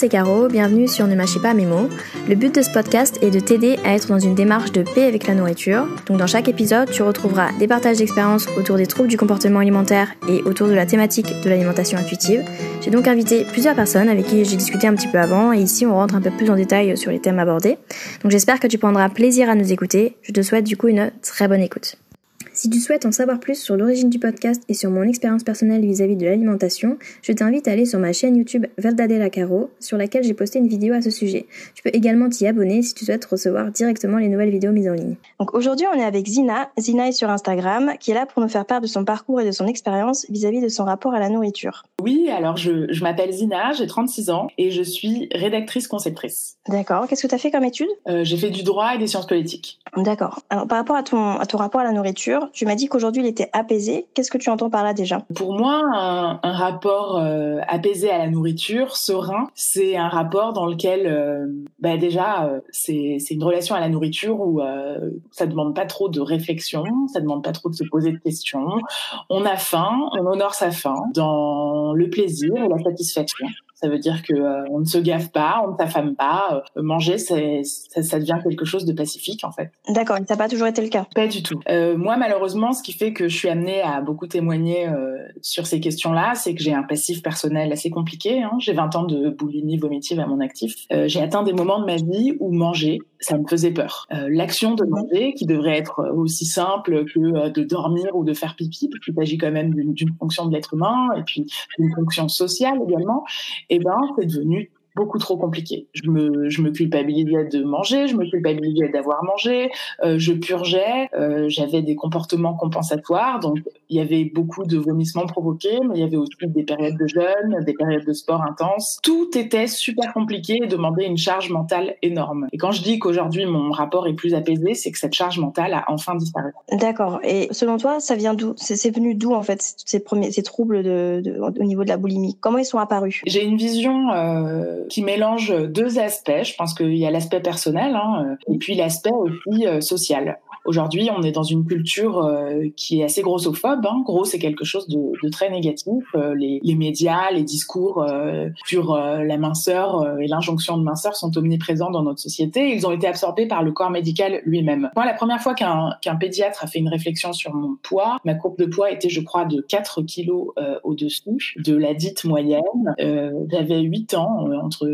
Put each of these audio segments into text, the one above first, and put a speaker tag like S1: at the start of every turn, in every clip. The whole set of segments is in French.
S1: C'est Caro, bienvenue sur Ne mâchez pas mes mots. Le but de ce podcast est de t'aider à être dans une démarche de paix avec la nourriture. Donc dans chaque épisode, tu retrouveras des partages d'expériences autour des troubles du comportement alimentaire et autour de la thématique de l'alimentation intuitive. J'ai donc invité plusieurs personnes avec qui j'ai discuté un petit peu avant et ici on rentre un peu plus en détail sur les thèmes abordés. Donc j'espère que tu prendras plaisir à nous écouter. Je te souhaite du coup une très bonne écoute. Si tu souhaites en savoir plus sur l'origine du podcast et sur mon expérience personnelle vis-à-vis de l'alimentation, je t'invite à aller sur ma chaîne YouTube Verdadela Caro, sur laquelle j'ai posté une vidéo à ce sujet. Tu peux également t'y abonner si tu souhaites recevoir directement les nouvelles vidéos mises en ligne.
S2: Donc aujourd'hui, on est avec Zina. Zina est sur Instagram, qui est là pour nous faire part de son parcours et de son expérience vis-à-vis de son rapport à la nourriture.
S3: Oui, alors je, je m'appelle Zina, j'ai 36 ans et je suis rédactrice conceptrice.
S2: D'accord. Qu'est-ce que tu as fait comme étude?
S3: Euh, J'ai fait du droit et des sciences politiques.
S2: D'accord. Alors par rapport à ton, à ton rapport à la nourriture, tu m'as dit qu'aujourd'hui il était apaisé. Qu'est-ce que tu entends par là déjà?
S3: Pour moi, un, rapport euh, apaisé à la nourriture, serein, c'est un rapport dans lequel, euh, bah déjà, euh, c'est une relation à la nourriture où ça demande pas trop de réflexion, ça demande pas trop de se poser de questions. On a faim, on honore sa faim dans le plaisir et la satisfaction. Ça veut dire que euh, on ne se gave pas, on ne s'affame pas. Euh, manger, ça, ça, devient quelque chose de pacifique en fait.
S2: D'accord, ça n'a pas toujours été le cas.
S3: Pas du tout. Euh, moi, malheureusement, ce qui fait que je suis amenée à beaucoup témoigner sur ces questions-là, c'est que j'ai un passif personnel assez compliqué. Hein. J'ai 20 ans de boulimie vomitive à mon actif. J'ai atteint des moments de ma vie où manger, ça me faisait peur. l'action de manger, qui devrait être aussi simple que de dormir ou de faire pipi, parce qu'il s'agit quand même d'une fonction de l'être humain et puis d'une fonction sociale également eh ben, c'est devenu beaucoup trop compliqué. Je me, je me culpabilisais de manger, je me culpabilisais d'avoir mangé, euh, je purgeais, euh, j'avais des comportements compensatoires, donc il y avait beaucoup de vomissements provoqués, mais il y avait aussi des périodes de jeûne, des périodes de sport intense. Tout était super compliqué et demandait une charge mentale énorme. Et quand je dis qu'aujourd'hui mon rapport est plus apaisé, c'est que cette charge mentale a enfin disparu.
S2: D'accord. Et selon toi, ça vient d'où? C'est venu d'où en fait ces premiers, ces troubles de, de, au niveau de la boulimie? Comment ils sont apparus?
S3: J'ai une vision euh, qui mélange deux aspects. Je pense qu'il y a l'aspect personnel hein, et puis l'aspect aussi euh, social. Aujourd'hui, on est dans une culture euh, qui est assez grossophobe. Hein. Gros, c'est quelque chose de, de très négatif. Euh, les, les, médias, les discours euh, sur euh, la minceur euh, et l'injonction de minceur sont omniprésents dans notre société. Ils ont été absorbés par le corps médical lui-même. Moi, la première fois qu'un qu'un pédiatre a fait une réflexion sur mon poids, ma courbe de poids était, je crois, de 4 kilos au-dessus de la dite moyenne. J'avais 8 ans, entre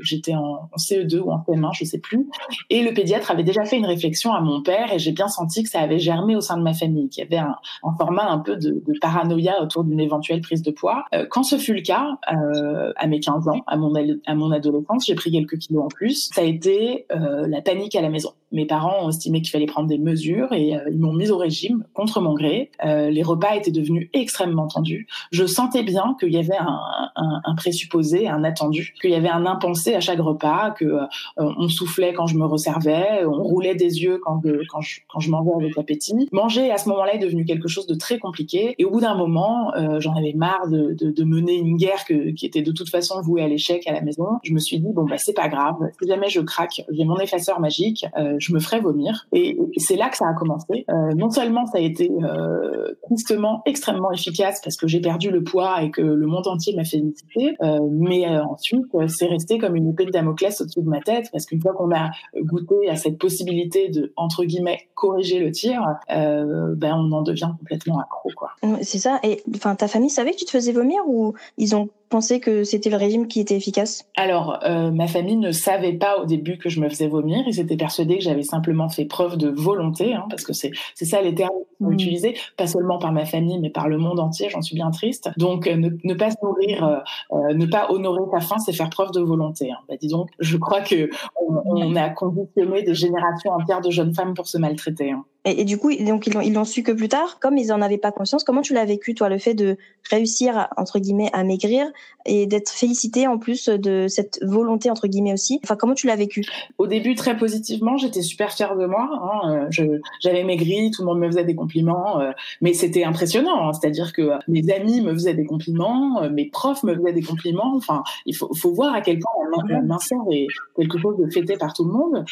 S3: j'étais en, en CE2 ou en CM1, je sais plus. Et le pédiatre avait déjà fait une réflexion à mon père j'ai bien senti que ça avait germé au sein de ma famille, qu'il y avait un, format un peu de, paranoïa autour d'une éventuelle prise de poids. Euh, quand ce fut le cas, euh, à mes 15 ans, à mon, à mon adolescence, j'ai pris quelques kilos en plus. Ça a été euh, la panique à la maison. Mes parents ont estimé qu'il fallait prendre des mesures et ils m'ont mise au régime contre mon gré. Les repas étaient devenus extrêmement tendus. Je sentais bien qu'il y avait un, un, présupposé, un attendu, qu'il y avait un impensé à chaque repas, que on soufflait quand je me resservais, on roulait des yeux quand, quand quand je mangeais avec appétit. Manger à ce moment-là est devenu quelque chose de très compliqué. Et au bout d'un moment, euh, j'en avais marre de, de, de, mener une guerre que, qui était de toute façon vouée à l'échec à la maison. Je me suis dit bon bah c'est pas grave. Si jamais je craque, j'ai mon effaceur magique. Euh, je me ferai vomir. Et, c'est là que ça a commencé. Euh, non seulement ça a été euh, tristement extrêmement efficace parce que j'ai perdu le poids et que le monde entier m'a félicité, euh, mais ensuite c'est resté comme une épée de Damoclès au-dessus de ma tête parce qu'une fois qu'on a goûté à cette possibilité de entre guillemets corriger le tir, euh, ben on en devient complètement accro quoi.
S2: C'est ça. Et enfin ta famille savait que tu te faisais vomir ou ils ont pensé que c'était le régime qui était efficace?
S3: Alors, euh, ma famille ne savait pas au début que je me faisais vomir. Ils étaient persuadés que j'avais simplement fait preuve de volonté, hein, parce que c'est c'est ça les termes qui sont mmh. utilisés, pas seulement par ma famille, mais par le monde entier. J'en suis bien triste. Donc, euh, ne, ne, pas se nourrir, euh, ne pas honorer sa faim, c'est faire preuve de volonté. Hein. Bah, dis donc, je crois que on, on, a conditionné des générations entières de jeunes femmes pour se maltraiter. Hein.
S2: Et, du coup, donc ils l'ont, su que plus tard. Comme ils en avaient pas conscience, comment tu l'as vécu toi, le fait de réussir entre guillemets à maigrir et d'être félicité en plus de cette volonté entre guillemets aussi? Enfin, comment tu l'as vécu?
S3: Au début, très positivement, j'étais super fière de moi. Hein. Je, j'avais maigri, tout le monde me faisait des compliments, euh, mais c'était impressionnant. Hein. C'est-à-dire que mes amis me faisaient des compliments, euh, mes profs me faisaient des compliments. Enfin, il faut, voir à quel point la, minceur est quelque chose de fêté par tout le monde.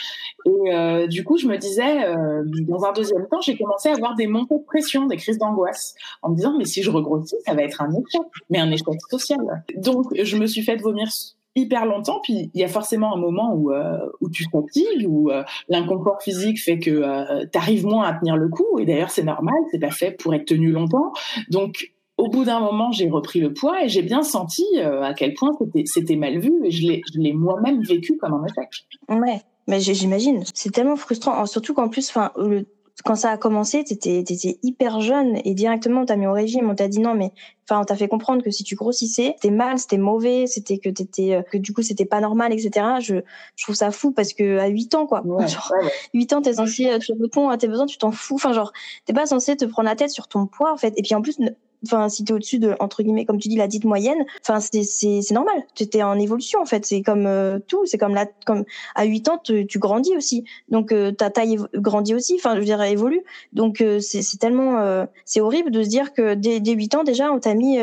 S3: Et euh, du coup, je me disais, euh, dans un deuxième temps, j'ai commencé à avoir des montées de pression, des crises d'angoisse, en me disant, mais si je regrossis, ça va être un échec, mais un échec social. Donc, je me suis fait vomir hyper longtemps, puis il y a forcément un moment où, euh, où tu fatigues, où euh, l'inconfort physique fait que euh, tu arrives moins à tenir le coup, et d'ailleurs c'est normal, c'est pas fait pour être tenu longtemps. Donc au bout d'un moment, j'ai repris le poids et j'ai bien senti à quel point c'était mal vu, et je l'ai moi-même vécu comme un échec.
S2: Ouais. Mais j'imagine, c'est tellement frustrant, surtout qu'en plus, enfin, le quand ça a commencé, t'étais étais hyper jeune et directement on t'a mis au régime, on t'a dit non mais enfin on t'a fait comprendre que si tu grossissais, c'était mal, c'était mauvais, c'était que t'étais euh, que du coup c'était pas normal, etc. Je, je trouve ça fou parce que à 8 ans quoi,
S3: ouais,
S2: genre,
S3: ouais,
S2: 8 ans t'es censé tu réponds à tes besoins, tu t'en fous, enfin genre t'es pas censé te prendre la tête sur ton poids en fait. Et puis en plus enfin si t'es au-dessus de entre guillemets comme tu dis la dite moyenne enfin c'est c'est normal. Tu étais en évolution en fait. C'est comme euh, tout. C'est comme la comme à 8 ans tu, tu grandis aussi. Donc euh, ta taille grandit aussi. Enfin je veux dire évolue. Donc euh, c'est tellement euh, c'est horrible de se dire que dès dès 8 ans déjà on t'a mis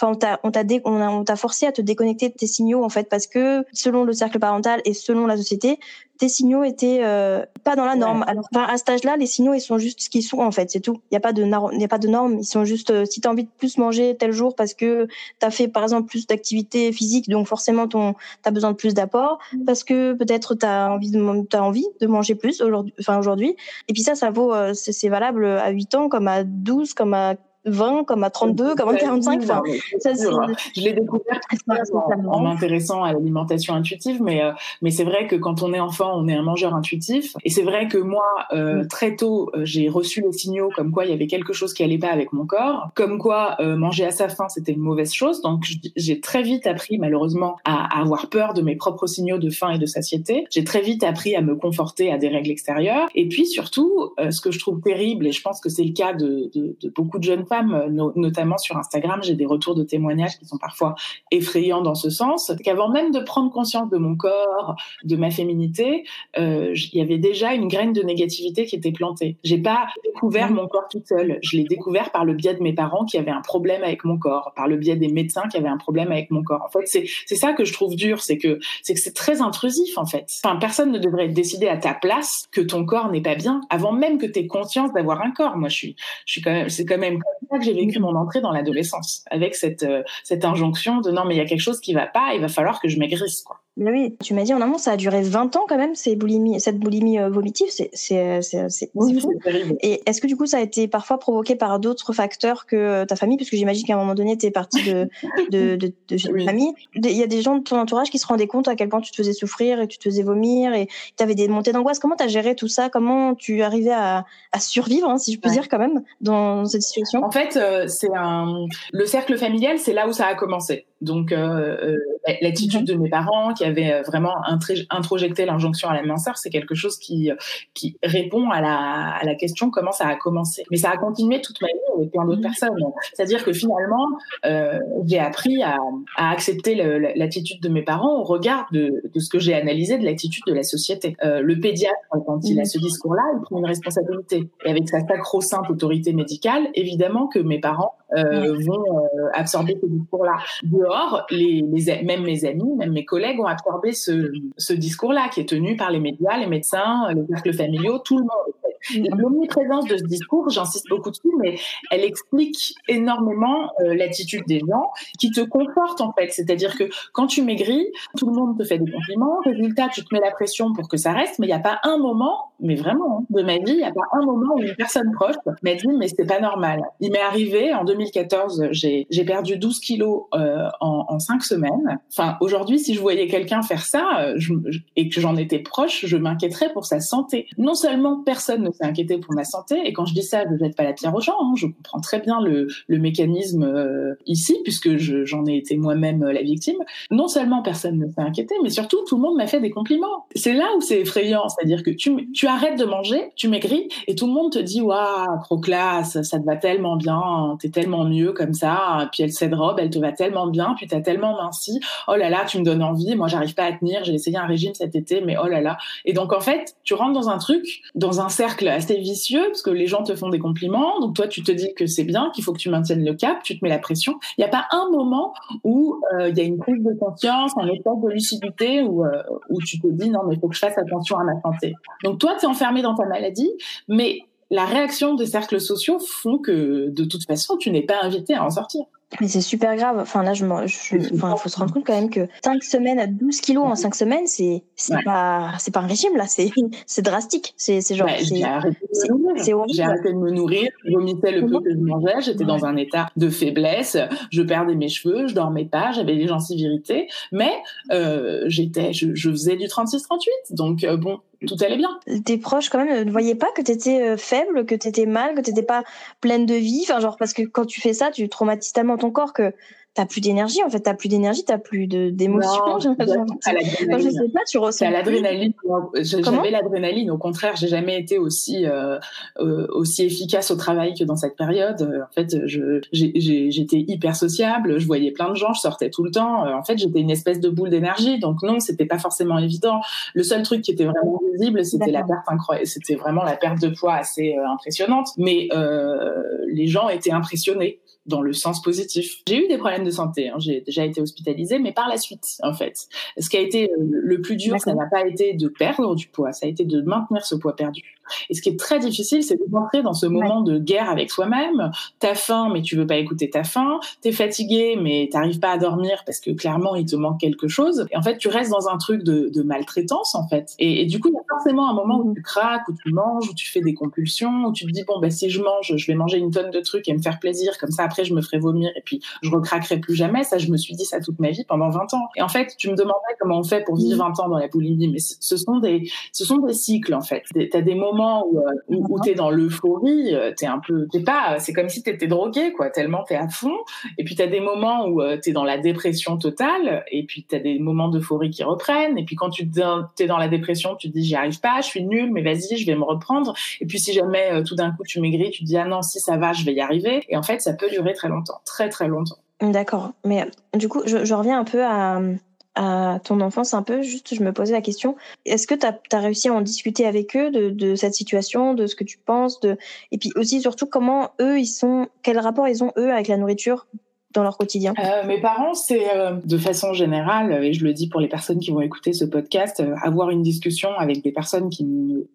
S2: enfin on t'a on t'a on t'a forcé à te déconnecter de tes signaux en fait parce que selon le cercle parental et selon la société tes signaux étaient euh, pas dans la norme. Alors enfin, à cet âge-là, les signaux ils sont juste ce qu'ils sont en fait, c'est tout. Il y a pas de il y a pas de normes, ils sont juste euh, si tu as envie de plus manger tel jour parce que tu as fait par exemple plus d'activité physique donc forcément ton tu as besoin de plus d'apport mm. parce que peut-être tu as envie de as envie de manger plus aujourd'hui enfin aujourd'hui et puis ça ça vaut euh, c'est valable à 8 ans comme à 12 comme à 20 comme à 32, comme à 45. Enfin,
S3: ça, je l'ai découvert en, en m'intéressant à l'alimentation intuitive, mais euh, mais c'est vrai que quand on est enfant, on est un mangeur intuitif. Et c'est vrai que moi, euh, mm. très tôt, euh, j'ai reçu les signaux comme quoi il y avait quelque chose qui allait pas avec mon corps, comme quoi manger à sa faim c'était une mauvaise chose. Donc j'ai très vite appris malheureusement à, à, avoir peur de mes propres signaux de faim et de satiété. J'ai très vite appris à me conforter à des règles extérieures. Et puis surtout, ce que je trouve terrible, et je pense que c'est le cas de, de, de beaucoup de jeunes euh, notamment sur Instagram, j'ai des retours de témoignages qui sont parfois effrayants dans ce sens, qu'avant même de prendre conscience de mon corps, de ma féminité, euh, il y avait déjà une graine de négativité qui était plantée. J'ai pas découvert mon corps toute seule, je l'ai découvert par le biais de mes parents qui avaient un problème avec mon corps, par le biais des médecins qui avaient un problème avec mon corps. En fait, c'est c'est ça que je trouve dur, c'est que c'est que c'est très intrusif en fait. Enfin, personne ne devrait décider à ta place que ton corps n'est pas bien avant même que tu aies conscience d'avoir un corps. Moi, je suis je suis quand même c'est quand même que j'ai vécu mon entrée dans l'adolescence, avec cette, euh, cette injonction de non, mais il y a quelque chose qui va pas, il va falloir que je maigrisse, quoi.
S2: Mais oui, tu m'as dit en amont, ça a duré 20 ans quand même, ces boulimies, cette boulimie euh, vomitive, c'est c'est c'est c'est fou. Et est-ce que du coup ça a été parfois provoqué par d'autres facteurs que euh, ta famille, parce que j'imagine qu'à un moment donné, tu es partie de de de, de chez ta famille. Il y a des gens de ton entourage qui se rendaient compte à quel point tu te faisais souffrir et tu te faisais vomir et tu avais des montées d'angoisse. Comment tu as géré tout ça? Comment tu arrivais à, à survivre, hein, si je peux dire quand même, dans cette situation?
S3: En fait, euh, c'est un le cercle familial, c'est là où ça a commencé. Donc euh, l'attitude de mes parents qui avaient euh, vraiment introjecté l'injonction à la minceur, c'est quelque chose qui, qui répond à la, à la question comment ça a commencé? Mais ça a continué toute ma vie avec plein d'autres personnes. C'est-à-dire que finalement, euh, j'ai appris à, à accepter l'attitude de mes parents au regard de, de ce que j'ai analysé de l'attitude de la société. Euh, le pédiatre, quand il a ce discours-là, il prend une responsabilité. Et avec sa sacro-sainte autorité médicale, évidemment que mes parents euh, vont euh, absorber ce discours-là. Dehors, les, les, même mes amis, même mes collègues ont absorbé ce, ce discours-là qui est tenu par les médias, les médecins, les cercles familiaux, tout le monde. L'omniprésence de ce discours, j'insiste beaucoup dessus, mais elle explique énormément euh, l'attitude des gens qui te confortent en fait. C'est-à-dire que quand tu maigris, tout le monde te fait des compliments. Résultat, tu te mets la pression pour que ça reste, mais il n'y a pas un moment, mais vraiment, hein, de ma vie, il n'y a pas un moment où une personne proche m'a dit mais c'est pas normal. Il m'est arrivé en 2014, j'ai perdu 12 kilos euh, en, en 5 semaines. Enfin, aujourd'hui, si je voyais quelqu'un faire ça euh, et que j'en étais proche, je m'inquiéterais pour sa santé. Non seulement personne ne s'est inquiété pour ma santé, et quand je dis ça, je ne jette pas la pierre aux gens. Hein. Je comprends très bien le, mécanisme euh, ici, puisque j'en ai été moi-même la victime. Non seulement personne ne s'est inquiété, mais surtout tout le monde m'a fait des compliments. C'est là où c'est effrayant, c'est-à-dire que tu, tu arrêtes de manger, tu maigris, et tout le monde te dit waouh, trop classe, ça te va tellement bien, t'es tellement mieux comme ça. Puis elle, cette robe, elle te va tellement bien. Puis t'as tellement minci. Oh là là, tu me donnes envie. Moi, j'arrive pas à tenir. J'ai essayé un régime cet été, mais oh là là. Et donc, en fait, tu rentres dans un truc, dans un cercle assez vicieux, parce que les gens te font des compliments. Donc, toi, tu te dis que c'est bien, qu'il faut que tu maintiennes le cap. Tu te mets la pression. Il n'y a pas un moment où euh, il y a une prise de conscience, un état de lucidité où, euh, où tu te dis non, mais il faut que je fasse attention à ma santé. Donc, toi, tu es enfermé dans ta maladie, mais la réaction des cercles sociaux font que de toute façon, tu n'es pas invité à en sortir.
S2: Mais c'est super grave. Enfin, là, je, enfin, faut se rendre compte quand même que 5 semaines à 12 kilos en 5 semaines, c'est, c'est pas, c'est pas un régime, là. C'est, c'est drastique. C'est, c'est genre,
S3: j'ai arrêté, j'ai arrêté de me nourrir. Je vomissais le peu que je mangeais. J'étais dans un état de faiblesse. Je perdais mes cheveux. Je dormais pas. J'avais les gencives irritées. Mais, euh, j'étais, je, je, faisais du 36-38. Donc, euh, bon, tout allait bien.
S2: Tes proches, quand même, ne voyaient pas que tu étais euh, faible, que tu étais mal, que tu n'étais pas pleine de vie. Enfin, genre, parce que quand tu fais ça, tu traumatises tellement ton corps que t'as plus d'énergie en fait t'as plus d'énergie t'as plus d'émotion je sais pas tu ressens
S3: l'adrénaline j'avais l'adrénaline au contraire j'ai jamais été aussi euh, euh, aussi efficace au travail que dans cette période. En fait je j'étais hyper sociable je voyais plein de gens je sortais tout le temps. En fait j'étais une espèce de boule d'énergie. Donc non c'était pas forcément évident. Le seul truc qui était vraiment visible c'était la perte incroyable c'était vraiment la perte de poids assez euh, impressionnante. Mais les gens étaient impressionnés dans le sens positif. J'ai eu des problèmes de santé, hein. j'ai déjà été hospitalisée, mais par la suite, en fait. Ce qui a été euh, le plus dur, ça n'a pas été de perdre du poids, ça a été de maintenir ce poids perdu. Et ce qui est très difficile, c'est de rentrer dans ce moment de guerre avec soi-même. T'as faim, mais tu veux pas écouter ta faim. T'es fatigué, mais t'arrives pas à dormir parce que clairement il te manque quelque chose. Et en fait, tu restes dans un truc de, de maltraitance, en fait. Et, du coup, il y a forcément un moment où tu craques, où tu manges, où tu fais des compulsions, où tu te dis bon ben si je mange, je vais manger une tonne de trucs et me faire plaisir. Comme ça, après, je me ferai vomir et puis je recraquerai plus jamais. Ça, je me suis dit ça toute ma vie pendant 20 ans. Et en fait, tu me demandais comment on fait pour vivre 20 ans dans la boulimie, mais ce sont des, ce sont des cycles en fait. T'as des moments où, euh, où, t'es dans l'euphorie, euh, t'es un peu, t'es pas, c'est comme si t'étais drogué quoi, tellement t'es à fond. Et puis t'as des moments où euh, t'es dans la dépression totale, et puis t'as des moments d'euphorie qui reprennent. Et puis quand tu t'es dans la dépression, tu te dis j'y arrive pas, je suis nul, mais vas-y, je vais me reprendre. Et puis si jamais tout d'un coup tu maigris, tu te dis ah non si ça va, je vais y arriver. Et en fait, ça peut durer très longtemps, très très longtemps.
S2: D'accord. Mais du coup, je, je reviens un peu à, à ton enfance un peu, juste je me posais la question, est-ce que tu as, réussi à en discuter avec eux de, de, cette situation, de ce que tu penses, de... et puis aussi surtout comment eux, ils sont, quel rapport ils ont eux avec la nourriture? Dans leur quotidien
S3: euh, Mes parents, c'est euh, de façon générale, et je le dis pour les personnes qui vont écouter ce podcast, euh, avoir une discussion avec des personnes qui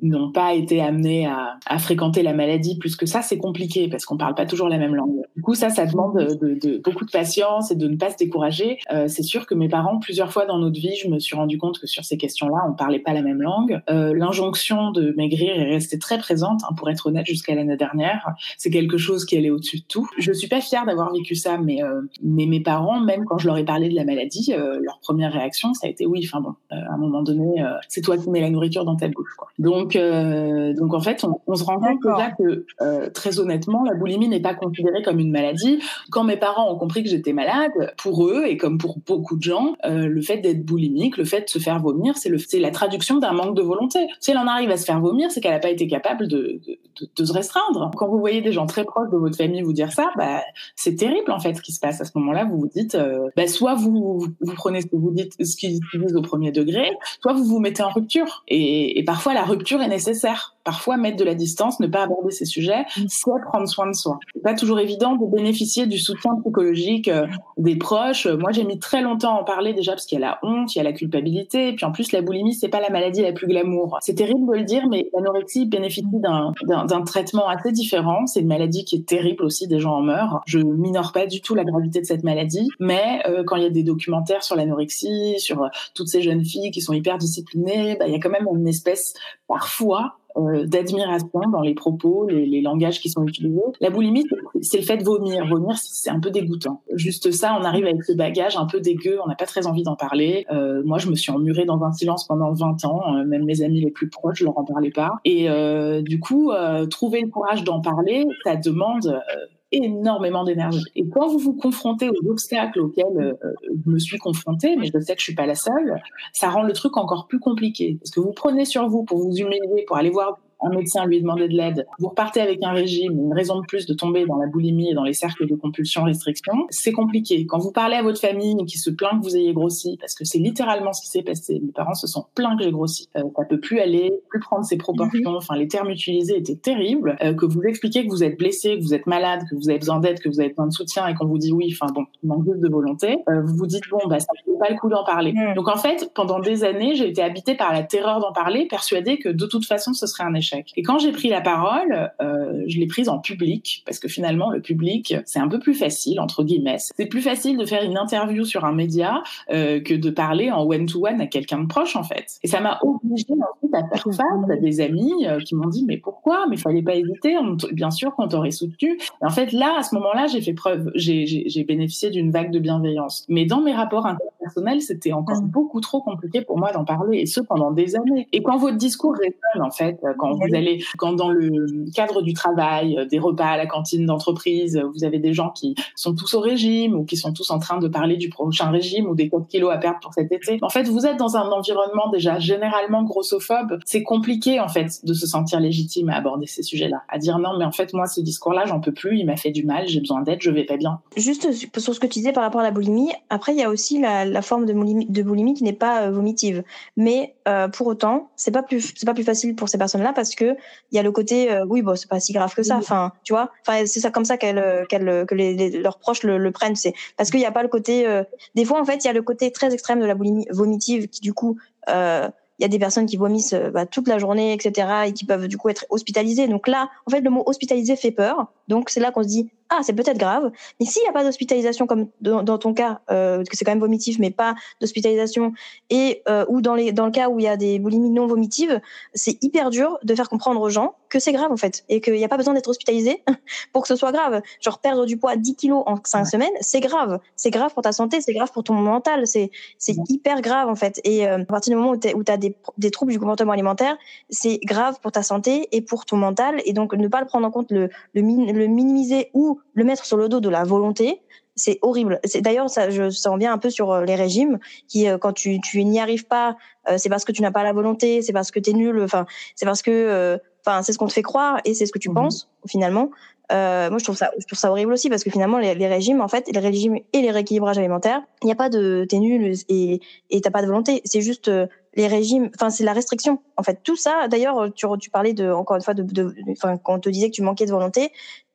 S3: n'ont pas été amenées à, à, fréquenter la maladie plus que ça, c'est compliqué parce qu'on parle pas toujours la même langue. Du coup, ça, ça demande de, de, beaucoup de patience et de ne pas se décourager. Euh, c'est sûr que mes parents, plusieurs fois dans notre vie, je me suis rendu compte que sur ces questions-là, on parlait pas la même langue. L'injonction de maigrir est restée très présente, hein, pour être honnête, jusqu'à l'année dernière. C'est quelque chose qui allait au-dessus de tout. Je suis pas fière d'avoir vécu ça, mais euh, mais mes parents, même quand je leur ai parlé de la maladie, euh, leur première réaction, ça a été oui. Enfin bon, euh, à un moment donné, c'est toi qui mets la nourriture dans ta bouche. Quoi. Donc, donc en fait, on, se rend compte déjà que très honnêtement, la boulimie n'est pas considérée comme une maladie. Quand mes parents ont compris que j'étais malade, pour eux et comme pour beaucoup de gens, le fait d'être boulimique, le fait de se faire vomir, c'est le, c'est la traduction d'un manque de volonté. Si elle en arrive à se faire vomir, c'est qu'elle n'a pas été capable de, de, de, de, se restreindre. Quand vous voyez des gens très proches de votre famille vous dire ça, bah, c'est terrible en fait ce qui se passe à ce moment-là, vous vous dites, euh, bah, soit vous, vous prenez ce que vous dites, ce qu'ils disent au premier degré, soit vous vous mettez en rupture. Et, et parfois, la rupture est nécessaire. Parfois, mettre de la distance, ne pas aborder ces sujets, soit prendre soin de soi. C'est pas toujours évident de bénéficier du soutien psychologique euh, des proches. Moi, j'ai mis très longtemps à en parler déjà parce qu'il y a la honte, il y a la culpabilité, et puis en plus, la boulimie, c'est pas la maladie la plus glamour. C'est terrible de le dire, mais l'anorexie bénéficie d'un traitement assez différent. C'est une maladie qui est terrible aussi, des gens en meurent. Je minore pas du tout la gravité de cette maladie, mais euh, quand il y a des documentaires sur l'anorexie, sur euh, toutes ces jeunes filles qui sont hyper disciplinées, bah, il y a quand même une espèce parfois euh, d'admiration dans les propos, les, langages qui sont utilisés. La boulimie, c'est le fait de vomir. Vomir, c'est un peu dégoûtant. Juste ça, on arrive avec ce bagage un peu dégueu, on n'a pas très envie d'en parler. Moi, je me suis emmurée dans un silence pendant 20 ans. Même mes amis les plus proches, je leur en parlais pas. Et du coup, trouver le courage d'en parler, ça demande énormément d'énergie. Et quand vous vous confrontez aux obstacles auxquels euh, je me suis confrontée, mais je sais que je suis pas la seule, ça rend le truc encore plus compliqué. Parce que vous prenez sur vous pour vous humilier, pour aller voir un médecin lui demander de l'aide, vous repartez avec un régime, une raison de plus de tomber dans la boulimie et dans les cercles de compulsion restriction, c'est compliqué. Quand vous parlez à votre famille qui se plaint que vous ayez grossi, parce que c'est littéralement ce qui s'est passé, mes parents se sont plaints que j'ai grossi, euh, ça peut plus aller, plus prendre ses proportions, mhm. enfin les termes utilisés étaient terribles, euh, que vous expliquez que vous êtes blessé, que vous êtes malade, que vous avez besoin d'aide, que vous avez besoin de soutien et qu'on vous dit oui, enfin bon, manque de volonté, euh, vous vous dites bon bah ça fait pas le coup d'en parler. Mhm. Donc en fait, pendant des années, j'ai été habitée par la terreur d'en parler, persuadée que de toute façon ce serait un échec échec. Et quand j'ai pris la parole, euh, je l'ai prise en public parce que finalement le public c'est un peu plus facile entre guillemets. C'est plus facile de faire une interview sur un média euh, que de parler en one to one à quelqu'un de proche en fait. Et ça m'a obligée ensuite à faire face à des amis euh, qui m'ont dit mais pourquoi? Mais fallait pas hésiter. bien sûr qu'on t'aurait soutenu. Et en fait là à ce moment-là j'ai fait preuve, j'ai bénéficié d'une vague de bienveillance. Mais dans mes rapports interpersonnels c'était encore mm. beaucoup trop compliqué pour moi d'en parler et ce pendant des années. Et quand votre discours résonne en fait, quand vous allez, quand dans le cadre du travail, euh, des repas à la cantine d'entreprise, vous avez des gens qui sont tous au régime ou qui sont tous en train de parler du prochain régime ou des 4 kilos à perdre pour cet été. En fait, vous êtes dans un environnement déjà généralement grossophobe. C'est compliqué en fait de se sentir légitime à aborder ces sujets-là, à dire non mais en fait moi ce discours-là j'en peux plus, il m'a fait du mal, j'ai besoin d'aide, je vais pas bien.
S2: Juste sur ce que tu disais par rapport à la boulimie, après il y a aussi la, forme de boulimie, de boulimie qui n'est pas euh, vomitive, mais euh, pour autant c'est pas plus c'est pas plus facile pour ces personnes-là parce que il y a le côté oui bon c'est pas si grave que ça, enfin tu vois, enfin c'est ça comme ça qu'elles qu'elles que les, leurs proches le, prennent, c'est parce qu'il n'y a pas le côté des fois en fait il y a le côté très extrême de la boulimie vomitive qui du coup euh, il y a des personnes qui vomissent euh, bah, toute la journée, etc., et qui peuvent du coup être hospitalisées. Donc là, en fait, le mot hospitalisé fait peur. Donc c'est là qu'on se dit ah c'est peut-être grave. Mais s'il n'y a pas d'hospitalisation comme dans, ton cas, euh, que c'est quand même vomitif, mais pas d'hospitalisation, et euh, ou dans les dans le cas où il y a des boulimies non vomitives, c'est hyper dur de faire comprendre aux gens que c'est grave en fait et qu'il n'y a pas besoin d'être hospitalisé pour que ce soit grave. Genre perdre du poids 10 kilos en 5 semaines, c'est grave. C'est grave pour ta santé, c'est grave pour ton mental, c'est c'est hyper grave en fait. Et euh, à partir du moment où tu as des, des troubles du comportement alimentaire, c'est grave pour ta santé et pour ton mental. Et donc ne pas le prendre en compte, le, le, le minimiser ou le mettre sur le dos de la volonté, c'est horrible. C'est d'ailleurs ça, je sens bien un peu sur euh, les régimes qui, euh, quand tu, tu n'y arrives pas, euh, c'est parce que tu n'as pas la volonté, c'est parce que tu es nul, enfin c'est parce que, enfin c'est ce qu'on te fait croire et c'est ce que tu mmh penses finalement. moi je trouve ça, je trouve ça horrible aussi parce que finalement les, les régimes, en fait, les régimes et les rééquilibrages alimentaires, il n'y a pas de t'es nul et et t'as pas de volonté. C'est juste les régimes, enfin c'est la restriction. En fait, tout ça. D'ailleurs, tu, tu parlais de encore une fois de, enfin quand on te disait que tu manquais de volonté,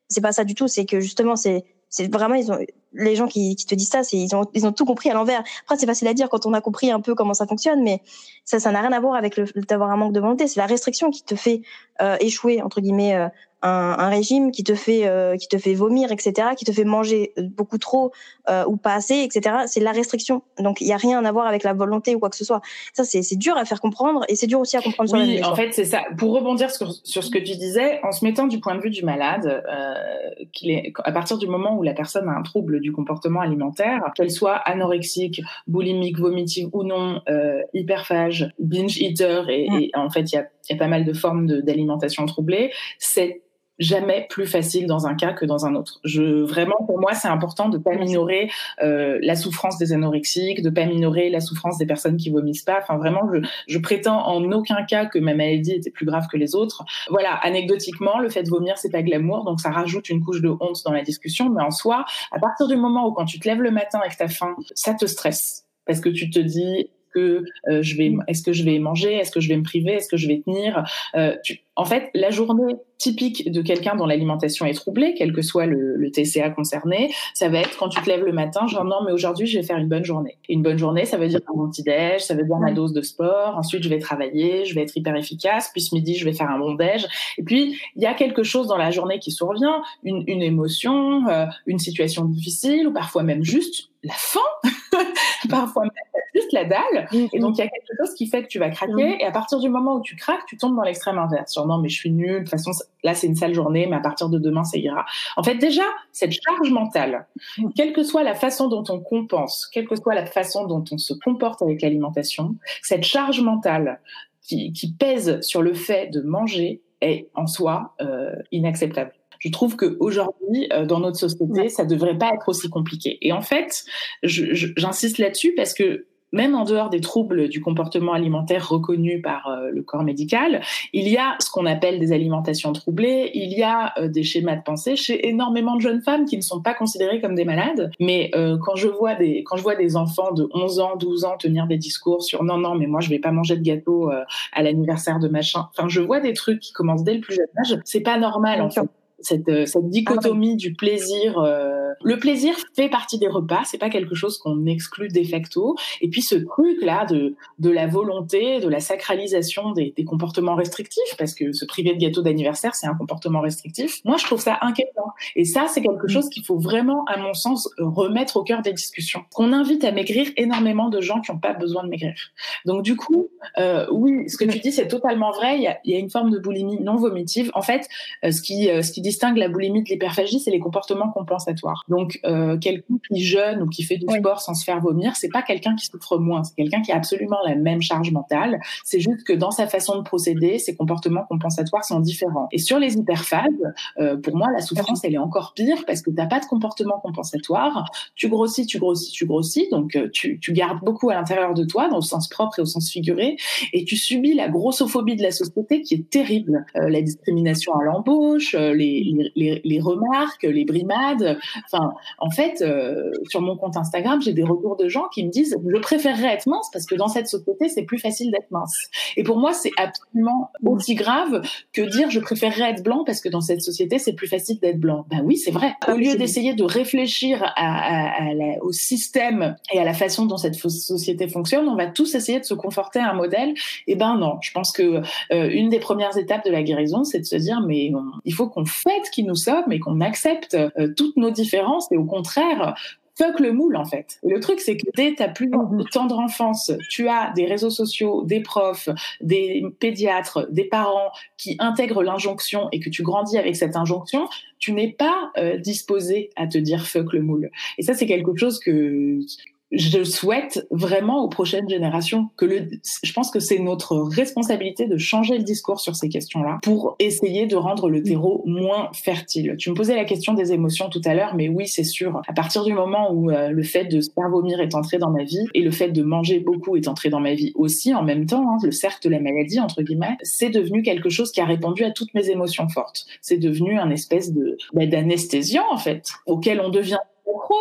S2: c'est pas ça du tout. C'est que justement, c'est c'est vraiment ils ont les gens qui, qui te disent ça, c'est ils ont ils ont tout compris à l'envers. Après c'est facile à dire quand on a compris un peu comment ça fonctionne, mais ça ça n'a rien à voir avec le d'avoir un manque de volonté. C'est la restriction qui te fait euh, échouer entre guillemets euh, un, un, régime qui te fait euh, qui te fait vomir, etc., qui te fait manger beaucoup trop euh, ou pas assez, etc. C'est la restriction. Donc il y a rien à voir avec la volonté ou quoi que ce soit. Ça c'est c'est dur à faire comprendre et c'est dur aussi à comprendre.
S3: Oui, en fait c'est ça. Pour rebondir sur, sur ce que tu disais, en se mettant du point de vue du malade, euh, qu'il est à partir du moment où la personne a un trouble du comportement alimentaire, qu'elle soit anorexique, boulimique, vomitive ou non, euh, hyperphage, binge eater, et, mm. et en fait il y a, y a pas mal de formes d'alimentation troublée, c'est jamais plus facile dans un cas que dans un autre. Je vraiment pour moi c'est important de pas minorer euh, la souffrance des anorexiques, de pas minorer la souffrance des personnes qui vomissent pas. Enfin vraiment je, prétends en aucun cas que ma maladie était plus grave que les autres. Voilà anecdotiquement le fait de vomir c'est pas glamour donc ça rajoute une couche de honte dans la discussion mais en soi à partir du moment où quand tu te lèves le matin avec ta faim ça te stresse parce que tu te dis que euh, je vais, est-ce que je vais manger, est-ce que je vais me priver, est-ce que je vais tenir. Euh, tu, en fait, la journée typique de quelqu'un dont l'alimentation est troublée, quel que soit le, le, TCA concerné, ça va être quand tu te lèves le matin, genre non, mais aujourd'hui je vais faire une bonne journée. une bonne journée, ça veut dire un petit-déj, ça veut dire ma dose de sport. Ensuite, je vais travailler, je vais être hyper efficace. Puis ce midi, je vais faire un bon déj. Et puis il y a quelque chose dans la journée qui survient, une, une émotion, euh, une situation difficile, ou parfois même juste la faim, parfois même juste la dalle. Et donc il y a quelque chose qui fait que tu vas craquer. Et à partir du moment où tu craques, tu tombes dans l'extrême inverse. Genre non, mais je suis nulle. De toute façon, là c'est une sale journée, mais à partir de demain, ça ira. En fait, déjà cette charge mentale, quelle que soit la façon dont on compense, quelle que soit la façon dont on se comporte avec l'alimentation, cette charge mentale qui, qui, pèse sur le fait de manger est en soi euh, inacceptable je trouve qu'aujourd'hui, euh, dans notre société, ça devrait pas être aussi compliqué. Et en fait, j'insiste là-dessus parce que même en dehors des troubles du comportement alimentaire reconnus par euh, le corps médical, il y a ce qu'on appelle des alimentations troublées, il y a euh, des schémas de pensée chez énormément de jeunes femmes qui ne sont pas considérées comme des malades. Mais quand je vois des quand je vois des enfants de 11 ans, 12 ans tenir des discours sur non non mais moi je vais pas manger de gâteau à l'anniversaire de machin. Enfin, je vois des trucs qui commencent dès le plus jeune âge. C'est pas normal en fait cette, euh, cette dichotomie du plaisir euh, le plaisir fait partie des repas, c'est pas quelque chose qu'on exclut de facto. Et puis ce truc là de de la volonté, de la sacralisation des, des comportements restrictifs, parce que se priver de gâteau d'anniversaire, c'est un comportement restrictif. Moi, je trouve ça inquiétant. Et ça, c'est quelque mm. chose qu'il faut vraiment, à mon sens, remettre au cœur des discussions. On invite à maigrir énormément de gens qui n'ont pas besoin de maigrir. Donc du coup, euh, oui, ce que tu dis, c'est totalement vrai. Il y, a, il y, a, une forme de boulimie non vomitive. En fait, euh, ce qui euh, ce qui distingue la boulimie de l'hyperphagie, c'est les comportements compensatoires. Donc euh, quelqu'un qui jeûne ou qui fait du sport sans se faire vomir, c'est pas quelqu'un qui souffre moins. C'est quelqu'un qui a absolument la même charge mentale. C'est juste que dans sa façon de procéder, ses comportements compensatoires sont différents. Et sur les hyperphages, euh, pour moi, la souffrance, elle est encore pire parce que t'as pas de comportement compensatoire. Tu grossis, tu grossis, tu grossis. Donc euh, tu, tu gardes beaucoup à l'intérieur de toi, dans le sens propre et au sens figuré, et tu subis la grossophobie de la société qui est terrible. Euh, la discrimination à l'embauche, euh, les, les, les, remarques, les brimades. Enfin, en fait, euh, sur mon compte Instagram, j'ai des retours de gens qui me disent je préférerais être mince parce que dans cette société, c'est plus facile d'être mince. Et pour moi, c'est absolument aussi grave que dire je préférerais être blanc parce que dans cette société, c'est plus facile d'être blanc. Ben oui, c'est vrai. Au lieu d'essayer de réfléchir à, à, à la, au système et à la façon dont cette société fonctionne, on va tous essayer de se conforter à un modèle. Et eh ben non, je pense que euh, une des premières étapes de la guérison, c'est de se dire mais on, il faut qu'on fête qui nous sommes et qu'on accepte euh, toutes nos différences et au contraire fuck le moule en fait. Le truc c'est que dès ta plus tendre enfance, tu as des réseaux sociaux, des profs, des pédiatres, des parents qui intègrent l'injonction et que tu grandis avec cette injonction, tu n'es pas euh, disposé à te dire fuck le moule. Et ça c'est quelque chose que je souhaite vraiment aux prochaines générations que le, je pense que c'est notre responsabilité de changer le discours sur ces questions-là pour essayer de rendre le terreau moins fertile. Tu me posais la question des émotions tout à l'heure, mais oui, c'est sûr. À partir du moment où euh, le fait de se faire vomir est entré dans ma vie et le fait de manger beaucoup est entré dans ma vie aussi en même temps, hein, le cercle de la maladie entre guillemets, c'est devenu quelque chose qui a répondu à toutes mes émotions fortes. C'est devenu un espèce de bah, d'anesthésiant en fait, auquel on devient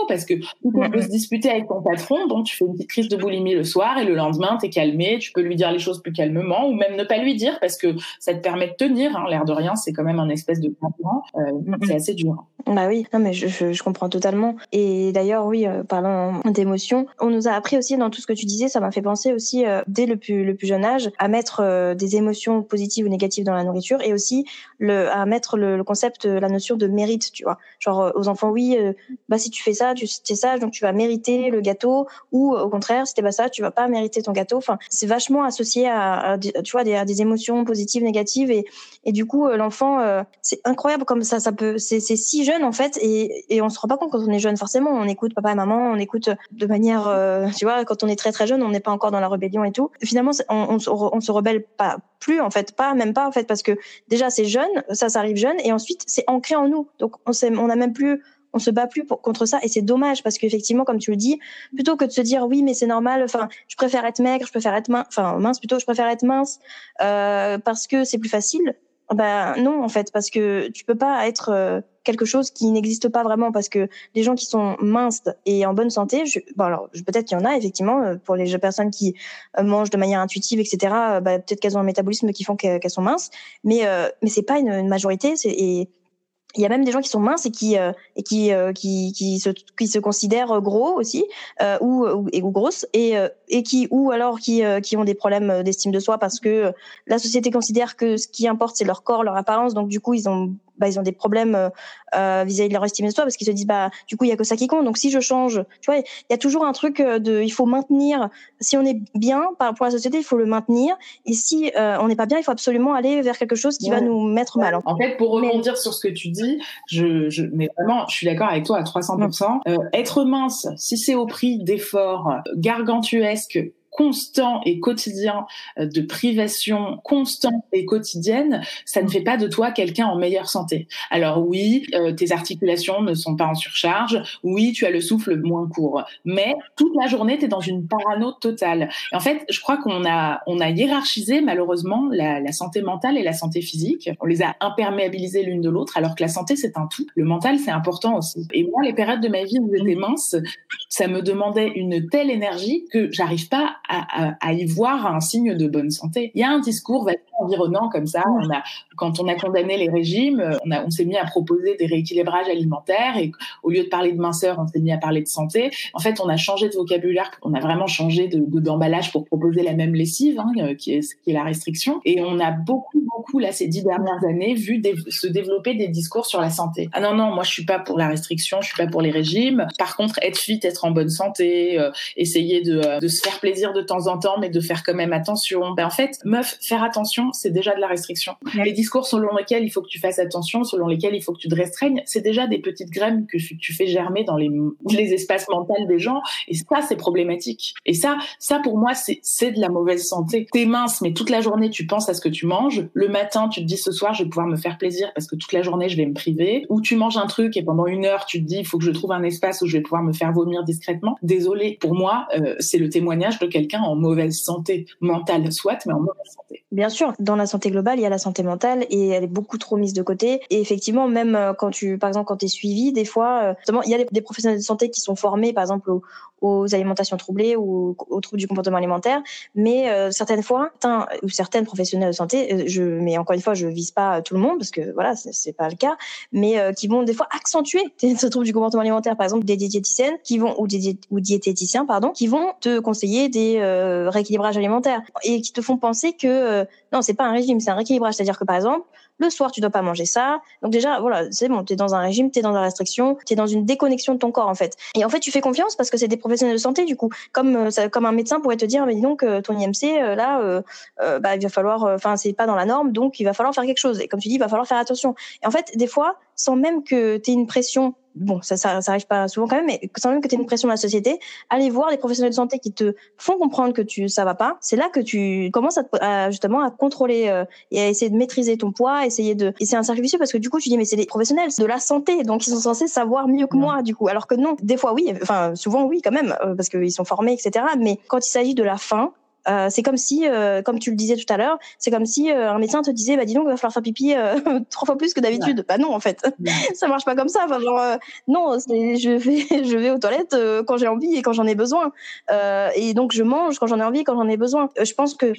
S3: parce que tu peux se disputer avec ton patron, donc tu fais une petite crise de boulimie le soir et le lendemain t'es calmé, tu peux lui dire les choses plus calmement ou même ne pas lui dire parce que ça te permet de tenir. Hein. L'air de rien, c'est quand même un espèce de concurrent. Euh, c'est assez dur.
S2: Bah oui, non mais je, je, je comprends totalement. Et d'ailleurs, oui, euh, parlant d'émotions, on nous a appris aussi dans tout ce que tu disais, ça m'a fait penser aussi euh, dès le plus le plus jeune âge à mettre euh, des émotions positives ou négatives dans la nourriture et aussi le à mettre le, le concept, la notion de mérite, tu vois. Genre aux enfants, oui, bah si tu fais ça, tu es sage, donc tu vas mériter le gâteau, ou au contraire, si t'es pas ça, tu vas pas mériter ton gâteau. Enfin, c'est vachement associé à, à, tu vois, des, à des émotions positives, négatives, et, et du coup, euh, l'enfant, euh, c'est incroyable comme ça, ça peut, c'est si jeune en fait, et, on se rend pas compte quand on est jeune. Forcément, on écoute papa et maman, on écoute de manière, euh, tu vois, quand on est très très jeune, on n'est pas encore dans la rébellion et tout. Finalement, on, se rebelle pas plus en fait, pas même pas en fait, parce que déjà c'est jeune, ça, ça arrive jeune, et ensuite c'est ancré en nous. Donc on on a même plus on se bat plus pour, contre ça et c'est dommage parce qu'effectivement comme tu le dis plutôt que de se dire oui mais c'est normal enfin je préfère être maigre je préfère être mince enfin mince plutôt je préfère être mince euh, parce que c'est plus facile ben non en fait parce que tu peux pas être euh, quelque chose qui n'existe pas vraiment parce que les gens qui sont minces et en bonne santé je, bon alors peut-être qu'il y en a effectivement euh, pour les personnes qui euh, mangent de manière intuitive etc bah, peut-être qu'elles ont un métabolisme qui font qu'elles sont minces mais mais c'est pas une, une majorité et il y a même des gens qui sont minces et qui euh, et qui, euh, qui qui se qui se considèrent gros aussi euh, ou, ou, ou grosses et et qui ou alors qui qui ont des problèmes d'estime de soi parce que la société considère que ce qui importe c'est leur corps leur apparence. Donc du coup ils ont bah, ils ont des problèmes euh, euh, vis-à-vis de leur estime de soi parce qu'ils se disent bah du coup il y a que ça qui compte. Donc si je change tu vois il y a toujours un truc euh, de il faut maintenir. Si on est bien pour la société il faut le maintenir. Et si euh, on n'est pas bien il faut absolument aller vers quelque chose qui va nous mettre mal
S3: en fait pour rebondir sur ce que tu dis je, je mais vraiment je suis d'accord avec toi à 300% euh, être mince si c'est au prix d'efforts gargantuesques constant et quotidien euh, de privation constante et quotidienne, ça ne fait pas de toi quelqu'un en meilleure santé. Alors oui, euh, tes articulations ne sont pas en surcharge, oui, tu as le souffle moins court, mais toute la journée, tu es dans une parano totale. En fait, je crois qu'on a, on a hiérarchisé malheureusement la, la santé mentale et la santé physique. On les a imperméabilisées l'une de l'autre, alors que la santé, c'est un tout. Le mental, c'est important aussi. Et moi, les périodes de ma vie où j'étais mince, ça me demandait une telle énergie que j'arrive pas à, à, y voir un signe de bonne santé. Il y a un discours environnant comme ça. On a, quand on a condamné les régimes, on, a, on s'est mis à proposer des rééquilibrages alimentaires et au lieu de parler de minceur, on s'est mis à parler de santé. En fait, on a changé de vocabulaire, on a vraiment changé de, d'emballage pour proposer la même lessive, hein, qui, est, qui est la restriction. Et on a beaucoup, beaucoup, là, ces dix dernières années, vu se développer des discours sur la santé. Ah non, non, moi, je suis pas pour la restriction, je suis pas pour les régimes. Par contre, être fit, être en bonne santé, euh, essayer de, euh, de se faire plaisir de temps en temps, mais de faire quand même attention. Ben, en fait, meuf, faire attention, c'est déjà de la restriction. Les discours selon lesquels il faut que tu fasses attention, selon lesquels il faut que tu te restreignes, c'est déjà des petites graines que tu fais germer dans les, les espaces mentaux des gens. Et ça, c'est problématique. Et ça, ça pour moi, c'est de la mauvaise santé. T'es mince, mais toute la journée, tu penses à ce que tu manges. Le matin, tu te dis ce soir, je vais pouvoir me faire plaisir parce que toute la journée, je vais me priver. Ou tu manges un truc et pendant une heure, tu te dis, il faut que je trouve un espace où je vais pouvoir me faire vomir discrètement. Désolé, pour moi, euh, c'est le témoignage de quelqu'un en mauvaise santé mentale, soit, mais en mauvaise santé.
S2: Bien sûr, dans la santé globale, il y a la santé mentale et elle est beaucoup trop mise de côté. Et effectivement, même euh, quand tu, par exemple, quand tu es suivi, des fois, euh, il y a des, professionnels de santé qui sont formés, par exemple, aux, alimentations troublées ou aux troubles du comportement alimentaire. Mais euh, certaines fois, ou certaines professionnels de santé, je, mais encore une fois, je vise pas tout le monde parce que voilà, c'est pas le cas, mais qui vont des fois accentuer ce trouble du comportement alimentaire, par exemple des diététiciennes qui vont ou des ou diététiciens, pardon, qui vont te conseiller des rééquilibrages alimentaires et qui te font penser que non, c'est pas un régime, c'est un rééquilibrage. C'est-à-dire que par exemple, le soir, tu dois pas manger ça. Donc déjà, voilà, c'est bon, tu es dans un régime, tu es dans la restriction, tu es dans une déconnexion de ton corps en fait. Et en fait, tu fais confiance parce que c'est des professionnels de santé du coup. Comme euh, comme un médecin pourrait te dire mais dis donc euh, ton IMC euh, là bah il va falloir enfin c'est pas dans la norme donc il va falloir faire quelque chose. Et comme tu dis, il va falloir faire attention. Et en fait, des fois, sans même que tu aies une pression bon, ça, ça, ça, arrive pas souvent quand même, mais sans même que tu aies une pression de la société, aller voir les professionnels de santé qui te font comprendre que tu ça va pas. C'est là que tu commences à, justement à contrôler euh, et à essayer de maîtriser ton poids, essayer de. Et c'est un cercle vicieux parce que du coup tu dis mais c'est des professionnels de la santé, donc ils sont censés savoir mieux que moi du coup. Alors que non, des fois oui, enfin souvent oui quand même euh, parce qu'ils sont formés etc. Mais quand il s'agit de la faim, euh, c'est comme si, euh, comme tu le disais tout à l'heure, c'est comme si euh, un médecin te disait, bah dis donc, il va falloir faire pipi trois fois plus que d'habitude. Bah non, en fait, ça marche pas comme ça. Enfin, genre, non, je vais, je vais aux toilettes quand j'ai envie et quand j'en ai besoin. et donc je mange quand j'en ai envie et quand j'en ai besoin. je pense que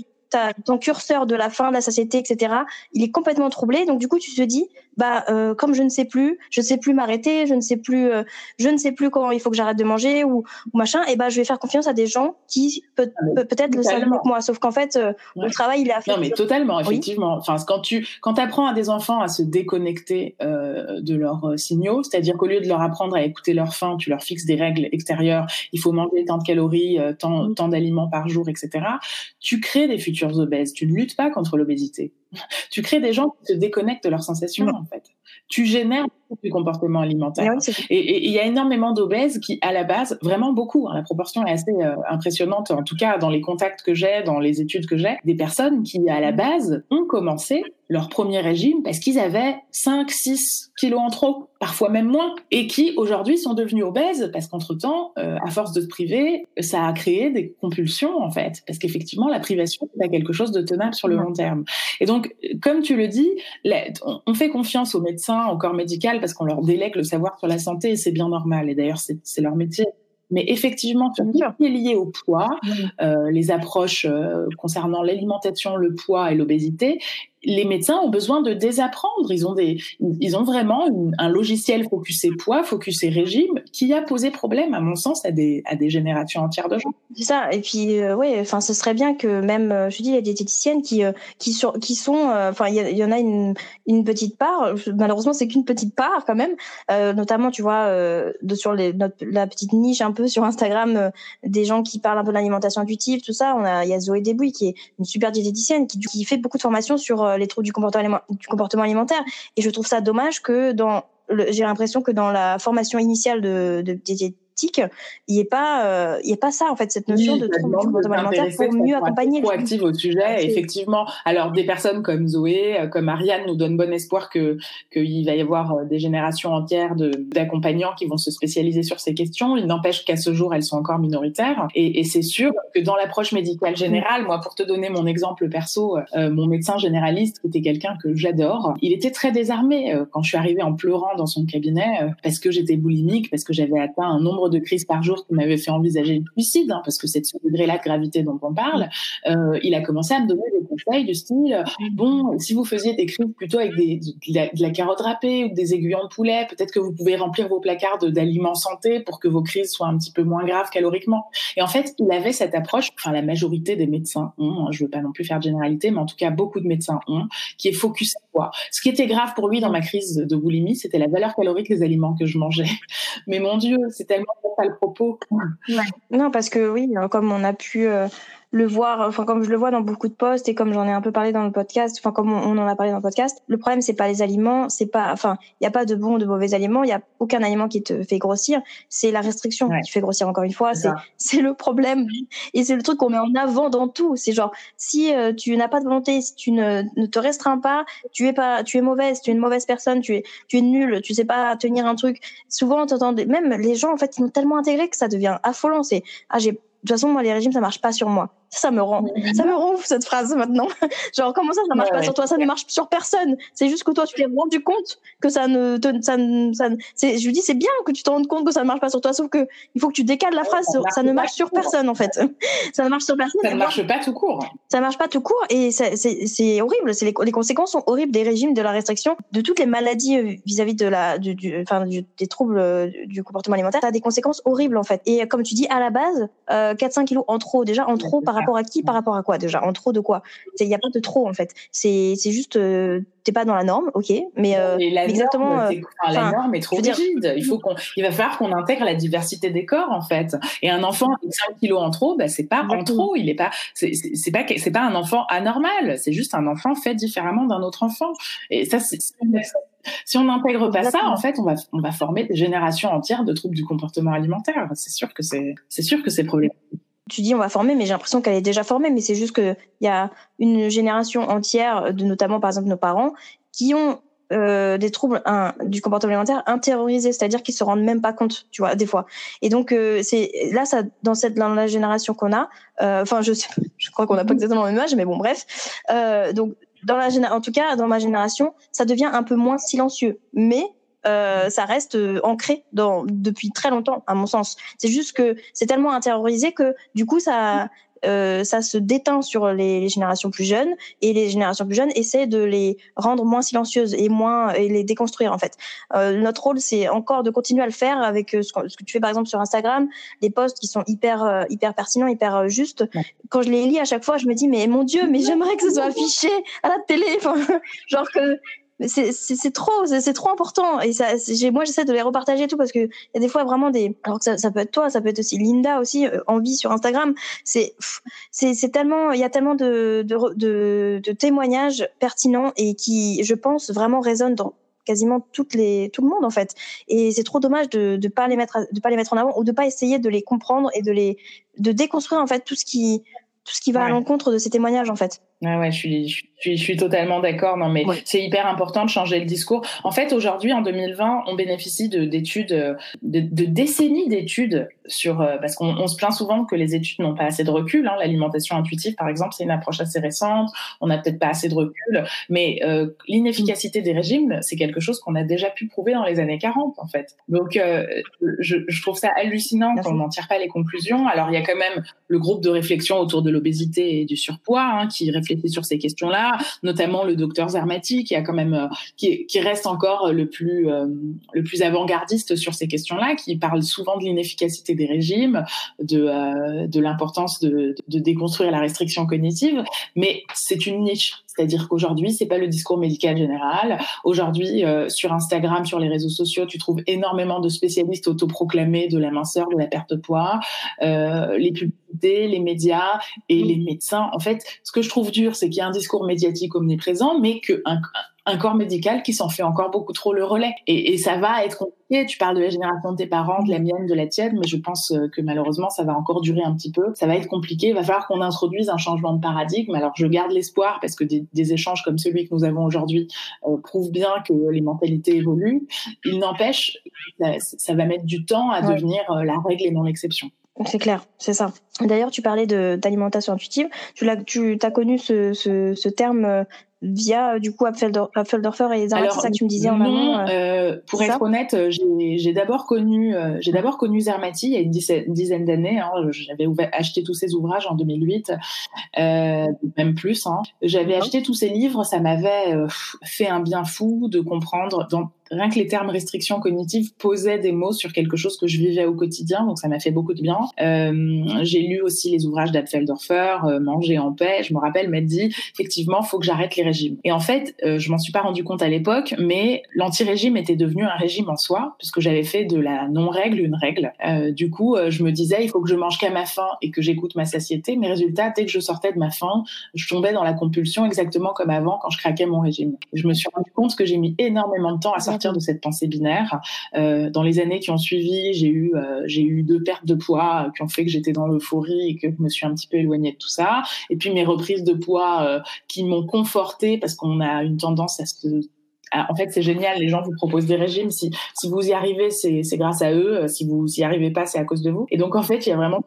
S2: ton curseur de la fin de la société, etc., il est complètement troublé. Donc du coup, tu te dis, bah euh, comme je ne sais plus, je ne sais plus m'arrêter, je ne sais plus, euh, je ne sais plus comment il faut que j'arrête de manger ou, ou, machin. Et ben je vais faire confiance à des gens qui peut, ah, peut-être le savent mieux que moi. Sauf qu'en fait, euh, le travail il est à faire.
S3: Non mais totalement, effectivement. Enfin quand tu quand apprends à des enfants à se déconnecter de leurs signaux, c'est-à-dire qu'au lieu de leur apprendre à écouter leur faim, tu leur fixes des règles extérieures. Il faut manger tant de calories, tant, mmh. tant d'aliments par jour, etc. Tu crées des futurs obèses. Tu ne luttes pas contre l'obésité. Tu crées des gens qui se déconnectent de leurs sensations, en fait. Tu génères du comportement alimentaire. et il y a énormément d'obèses qui, à la base, vraiment beaucoup, hein, la proportion est assez euh, impressionnante, en tout cas dans les contacts que j'ai, dans les études que j'ai, des personnes qui, à la base, ont commencé leur premier régime parce qu'ils avaient 5, 6 kilos en trop, parfois même moins, et qui aujourd'hui sont devenus obèses parce qu'entre-temps, euh, à force de se priver, ça a créé des compulsions en fait, parce qu'effectivement, la privation, c'est quelque chose de tenable sur le long terme. Et donc, comme tu le dis, on fait confiance aux médecins, au corps médical, parce qu'on leur délègue le savoir sur la santé, et c'est bien normal, et d'ailleurs, c'est leur métier. Mais effectivement, tout ce qui est lié au poids, euh, les approches euh, concernant l'alimentation, le poids et l'obésité, les médecins ont besoin de désapprendre. Ils ont des, ils ont vraiment un logiciel focusé poids, focusé régime, qui a posé problème, à mon sens, à des, à des générations entières de gens.
S2: C'est ça. Et puis, euh, oui, enfin, ce serait bien que même, euh, je dis, les diététiciennes qui, euh, qui, sur, qui sont, euh, enfin, il y, en a une, une petite part. Malheureusement, c'est qu'une petite part quand même. notamment, tu vois, de sur les, notre, la petite niche un peu sur Instagram, des gens qui parlent un peu de l'alimentation intuitive, tout ça. On a, il y a Zoé Debouy qui est une super diététicienne qui, qui fait beaucoup de formations sur les troubles du comportement, alimentaire. Et je trouve ça dommage que dans, j'ai l'impression que dans la formation initiale de, il n'y a pas, euh, il y a pas ça en fait, cette notion de trouble alimentaire pour mieux accompagner.
S3: Proactive au sujet, effectivement. Alors des personnes comme Zoé, euh, comme Ariane nous donnent bon espoir que qu'il va y avoir euh, des générations entières d'accompagnants qui vont se spécialiser sur ces questions. Il n'empêche qu'à ce jour, elles sont encore minoritaires. Et, et c'est sûr que dans l'approche médicale générale, moi, pour te donner mon exemple perso, mon médecin généraliste, qui était quelqu'un que j'adore, il était très désarmé quand je suis arrivée en pleurant dans son cabinet parce que j'étais boulimique, parce que j'avais atteint un nombre nombre de crises par jour qui m'avait fait envisager le suicide, hein, parce que c'est de ce degré-là de gravité dont on parle, euh, il a commencé à me donner des conseils du style bon, si vous faisiez des crises plutôt avec des, de, la, carotte râpée ou des aiguillons de poulet, peut-être que vous pouvez remplir vos placards d'aliments santé pour que vos crises soient un petit peu moins graves caloriquement. Et en fait, il avait cette approche, enfin la majorité des médecins ont, hein, je veux pas non plus faire de généralité, mais en tout cas beaucoup de médecins ont, qui est focus à quoi Ce qui était grave pour lui dans ma crise de boulimie, c'était la valeur calorique des aliments que je mangeais. Mais mon Dieu, c'est tellement pas le propos.
S2: Non, parce que oui, comme on a pu euh, le voir, enfin comme je le vois dans beaucoup de posts et comme j'en ai un peu parlé dans le podcast, enfin comme on, en a parlé dans le podcast, le problème c'est pas les aliments, c'est pas, enfin il y a pas de bons ou de mauvais aliments, il y a aucun aliment qui te fait grossir, c'est la restriction qui fait grossir encore une fois, c'est c'est le problème. Et c'est le truc qu'on met en avant dans tout, c'est genre si euh, tu n'as pas de volonté, si tu ne, ne te restreins pas, tu es pas, tu es mauvaise, tu es une mauvaise personne, tu es tu es nulle, tu sais pas tenir un truc. Souvent t'entends même les gens en fait ils ont tellement intégré que ça devient affolant, c'est ah j'ai de toute façon, moi, les régimes, ça marche pas sur moi. Ça me rend, ça me rend ouf, cette phrase maintenant. Genre, comment ça, ça marche pas sur toi? Ça ne marche sur personne. C'est juste que toi, tu t'es rendu compte que ça ne te, ça, ça, c'est, je lui dis, c'est bien que tu te rendes compte que ça ne marche pas sur toi, sauf que il faut que tu décales la phrase. Ça, ne marche sur personne, en fait. ça ne marche sur personne.
S3: Ça ne marche pas tout court.
S2: Ça marche pas tout court et c'est, c'est horrible. C'est les, les, conséquences sont horribles des régimes, de la restriction, de toutes les maladies euh, vis-à-vis de la, du, du, enfin, du, des troubles euh, du comportement alimentaire. Ça a des conséquences horribles, en fait. Et comme tu dis, à la base, euh, 4-5 kilos en trop. Déjà, en trop par rapport à qui Par rapport à quoi déjà En trop de quoi? Il n'y a pas de trop en fait. C'est juste euh, t'es pas dans la norme, ok, mais, euh, exactement.
S3: Euh, la norme est trop rigide. Il faut qu'on, il va falloir qu'on intègre la diversité des corps en fait. Et un enfant avec 5 kilos en trop, bah, c'est pas en trop. Il est pas, c'est pas, c'est pas un enfant anormal. C'est juste un enfant fait différemment d'un autre enfant. Et ça, c'est si on n'intègre pas ça, en fait, on va, on va former des générations entières de troubles du comportement alimentaire. C'est sûr que c'est, c'est sûr que c'est problématique
S2: tu dis on va former, mais j'ai l'impression qu'elle est déjà formée. Mais c'est juste qu'il y a une génération entière, de notamment par exemple nos parents, qui ont euh, des troubles du comportement alimentaire intériorisés, c'est-à-dire qu'ils se rendent même pas compte, tu vois, des fois. Et donc euh, c'est là, ça, dans cette dans la génération qu'on a, euh, enfin je sais, je crois qu'on n'a pas exactement le même âge, mais bon bref. Euh, donc dans la en tout cas dans ma génération, ça devient un peu moins silencieux, mais euh, ça reste euh, ancré dans, depuis très longtemps, à mon sens. C'est juste que c'est tellement intériorisé que du coup, ça, euh, ça se déteint sur les, les, générations plus jeunes et les générations plus jeunes essaient de les rendre moins silencieuses et moins et les déconstruire en fait. Euh, notre rôle c'est encore de continuer à le faire avec euh, ce que, ce que, tu fais par exemple sur Instagram, des posts qui sont hyper euh, hyper pertinents, hyper justes. Quand je les lis à chaque fois, je me dis mais mon dieu, mais j'aimerais que ce soit affiché à la télé, enfin, genre que c'est trop, c'est trop important. Et ça, moi, j'essaie de les repartager tout parce que y a des fois vraiment des. Alors que ça, ça, peut être toi, ça peut être aussi Linda aussi euh, en vie sur Instagram. C'est c'est tellement, il y a tellement de, de, de, de témoignages pertinents et qui, je pense, vraiment résonnent dans quasiment toutes les tout le monde en fait et c'est trop dommage de de pas les mettre de pas les mettre en avant ou de pas essayer de les comprendre et de les de déconstruire en fait tout ce qui tout ce qui va à l'encontre de ces témoignages en fait
S3: Ouais, ouais, je suis, je suis, je suis totalement d'accord. Non, mais c'est hyper important de changer le discours. En fait, aujourd'hui, en 2020, on bénéficie de d'études, de, de, décennies d'études sur, euh, parce qu'on on se plaint souvent que les études n'ont pas assez de recul. Hein. L'alimentation intuitive, par exemple, c'est une approche assez récente. On n'a peut-être pas assez de recul, mais euh, l'inefficacité des régimes, c'est quelque chose qu'on a déjà pu prouver dans les années 40, en fait. Donc, euh, je, je, trouve ça hallucinant qu'on n'en tire pas les conclusions. Alors, il y a quand même le groupe de réflexion autour de l'obésité et du surpoids hein, qui réfléchit sur ces questions-là, notamment le docteur Zermati qui a quand même euh, qui, reste encore le plus euh, le plus avant-gardiste sur ces questions-là, qui parle souvent de l'inefficacité des régimes, de euh, de l'importance de, de déconstruire la restriction cognitive, mais c'est une niche. C'est-à-dire qu'aujourd'hui, c'est pas le discours médical général. Aujourd'hui, sur Instagram, sur les réseaux sociaux, tu trouves énormément de spécialistes autoproclamés de la minceur, de la perte de poids. Euh, les publicités, les médias et les médecins. En fait, ce que je trouve dur, c'est qu'il y a un discours médiatique omniprésent, mais qu'un un corps médical qui s'en fait encore beaucoup trop le relais. Et, et, ça va être compliqué. Tu parles de la génération de tes parents, de la mienne, de la tienne, mais je pense euh, que malheureusement, ça va encore durer un petit peu. Ça va être compliqué. Il va falloir qu'on introduise un changement de paradigme. Alors, je garde l'espoir parce que des, des, échanges comme celui que nous avons aujourd'hui euh, prouvent bien que les mentalités évoluent. Il n'empêche, ça, ça, va mettre du temps à devenir euh, la règle et non l'exception.
S2: C'est clair, c'est ça. D'ailleurs, tu parlais d'alimentation intuitive. Tu as, tu as connu ce, ce, ce terme via euh, du coup Apfeldorfer et Zermatt, c'est ça que tu me disais en
S3: amont. pour être honnête, j'ai d'abord connu, j'ai d'abord connu Zermati il y a une dizaine, d'années. Hein, J'avais acheté tous ses ouvrages en 2008, même plus. Hein. J'avais acheté tous ses livres, ça m'avait fait un bien fou de comprendre dans rien que les termes restrictions cognitives posaient des mots sur quelque chose que je vivais au quotidien, donc ça m'a fait beaucoup de bien. Euh, j'ai lu aussi les ouvrages d'Apfeldorfer, euh, Manger en paix. Je me rappelle m'être dit, effectivement, faut que j'arrête les régimes. Et en fait, euh, je m'en suis pas rendu compte à l'époque, mais l'anti-régime était devenu un régime en soi, puisque j'avais fait de la non-règle une règle. Euh, du coup, euh, je me disais, il faut que je mange qu'à ma faim et que j'écoute ma satiété. Mais résultat, dès que je sortais de ma faim, je tombais dans la compulsion exactement comme avant quand je craquais mon régime. je me suis rendu compte que j'ai mis énormément de temps à sortir de cette pensée binaire. Euh, dans les années qui ont suivi, j'ai eu euh, j'ai eu deux pertes de poids euh, qui ont fait que j'étais dans l'euphorie et que je me suis un petit peu éloignée de tout ça. Et puis mes reprises de poids qui m'ont confortée parce qu'on a une tendance à se en fait, c'est génial. Les gens vous proposent des régimes. Si, si vous y arrivez, c'est, grâce à eux. Si vous y arrivez pas, c'est à cause de vous. Et donc, en fait, il y a vraiment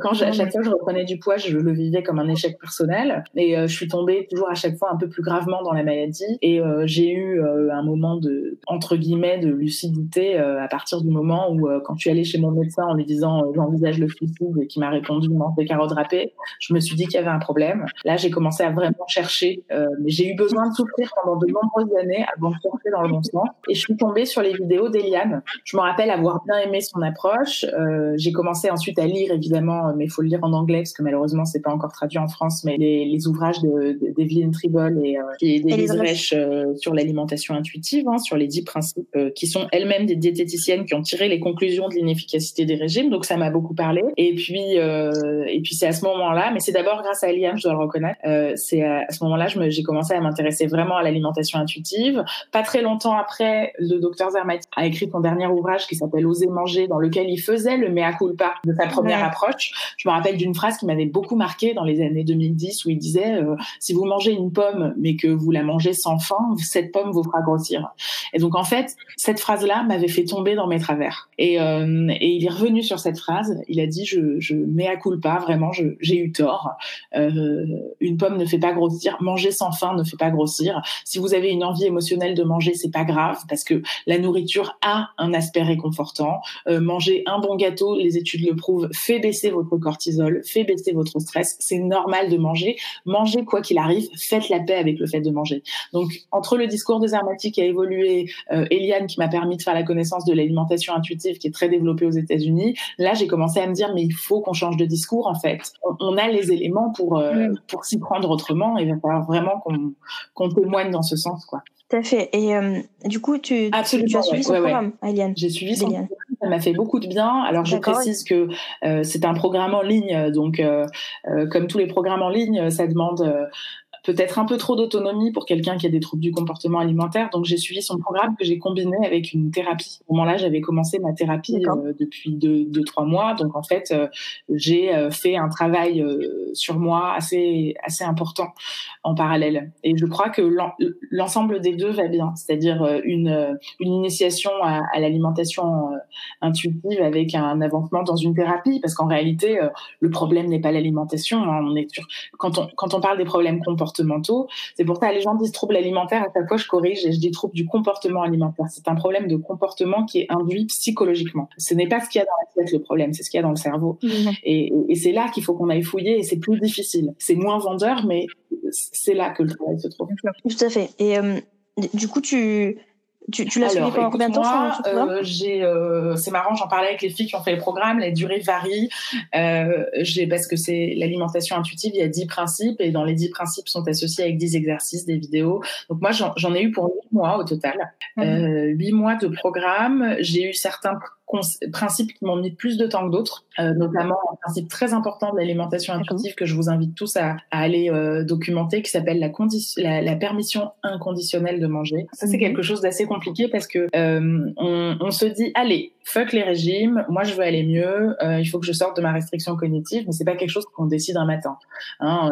S3: quand à chaque fois je reprenais du poids, je le vivais comme un échec personnel. Et euh, je suis tombée toujours à chaque fois un peu plus gravement dans la maladie. Et euh, j'ai eu euh, un moment de entre guillemets de lucidité à partir du moment où, quand tu allais chez mon médecin en lui disant j'envisage le suicide et qui m'a répondu mange des carottes râpées, je me suis dit qu'il y avait un problème. Là, j'ai commencé à vraiment chercher. mais j'ai eu besoin de souffrir pendant de nombreuses années avant de chercher dans le bon sens. Et je suis tombée sur les vidéos d'Eliane. Je me rappelle avoir bien aimé son approche. j'ai commencé ensuite à lire évidemment, mais il faut le lire en anglais parce que malheureusement c'est pas encore traduit en France, mais les, ouvrages d'Evelyn de, Tribol et, euh, et Reich euh, sur l'alimentation intuitive, hein, sur les dix principes euh, qui sont elles-mêmes des diététiciennes qui ont tiré les conclusions de l'inefficacité des régimes, donc ça m'a beaucoup parlé. Et puis et puis c'est à ce moment-là, mais c'est d'abord grâce à Eliane, je dois le reconnaître, c'est à, ce moment-là j'ai commencé à m'intéresser vraiment à l'alimentation intuitive. Pas très longtemps après, le docteur Zermatt a écrit son dernier ouvrage qui s'appelle Oser manger, dans lequel il faisait le mea culpa de sa première approche. Je me rappelle d'une phrase qui m'avait beaucoup marqué dans les années 2010 où il disait euh, si vous mangez une pomme mais que vous la mangez sans faim, cette pomme vous fera grossir. Et donc en fait, cette phrase-là m'avait fait tomber dans mes travers. Et, euh, et, il est revenu sur cette phrase. Il a dit je, je à pas vraiment, j'ai eu tort. Euh, une pomme ne fait pas grossir. Manger sans faim ne fait pas grossir. Si vous avez une envie émotionnelle de manger, c'est pas grave parce que la nourriture a un aspect réconfortant. Euh, manger un bon gâteau, les études le prouvent fait baisser votre cortisol, fait baisser votre stress. C'est normal de manger. Mangez quoi qu'il arrive, faites la paix avec le fait de manger. Donc, entre le discours des armatiques qui a évolué, euh, Eliane qui m'a permis de faire la connaissance de l'alimentation intuitive qui est très développée aux États-Unis, là, j'ai commencé à me dire, mais il faut qu'on change de discours, en fait. On, a les éléments pour, euh, pour s'y prendre autrement et il va falloir vraiment qu'on qu'on témoigne dans ce sens, quoi.
S2: Tout à fait. Et euh, du coup, tu, Absolument, tu as suivi son programme, Eliane
S3: J'ai suivi son programme. Ça m'a fait beaucoup de bien. Alors, je précise que euh, c'est un programme en ligne. Donc, euh, comme tous les programmes en ligne, ça demande peut-être un peu trop d'autonomie pour quelqu'un qui a des troubles du comportement alimentaire. Donc j'ai suivi son programme que j'ai combiné avec une thérapie. Ce moment-là, j'avais commencé ma thérapie euh, depuis deux, deux, trois mois. Donc en fait, euh, j'ai euh, fait un travail sur moi assez assez important en parallèle. Et je crois que l'ensemble des deux va bien. C'est-à-dire une une initiation à, à l'alimentation intuitive avec un avancement dans une thérapie, parce qu'en réalité, le problème n'est pas l'alimentation. Hein. On est sur quand on quand on parle des problèmes comportementaux comportementaux. C'est pour ça les gens disent troubles alimentaires. À chaque fois, je corrige et je dis trouble du comportement alimentaire. C'est un problème de comportement qui est induit psychologiquement. Ce n'est pas ce qu'il y a dans la tête le problème, c'est ce qu'il y a dans le cerveau. Mmh. Et, et c'est là qu'il faut qu'on aille fouiller et c'est plus difficile. C'est moins vendeur, mais c'est là que le travail se trouve.
S2: Tout à fait. Et euh, du coup, tu tu, tu l'as suivi pendant combien de temps
S3: euh, j'ai, euh, C'est marrant, j'en parlais avec les filles qui ont fait le programme. Les durées varient. Euh, j'ai, parce que c'est l'alimentation intuitive, il y a 10 principes et dans les 10 principes sont associés avec 10 exercices, des vidéos. Donc moi, j'en ai eu pour 8 mois au total. Mmh. Euh, 8 mois de programme. J'ai eu certains principes qui m'ont mis plus de temps que d'autres, euh, notamment un principe très important de l'alimentation intuitive que je vous invite tous à, aller euh, documenter, qui s'appelle la, la, la, permission inconditionnelle de manger. Ça, c'est mhm. quelque chose d'assez compliqué parce que euh, on, on, se dit, allez, fuck les régimes, moi je veux aller mieux, il faut que je sorte de ma restriction cognitive, mais c'est pas quelque chose qu'on décide un matin. Hein,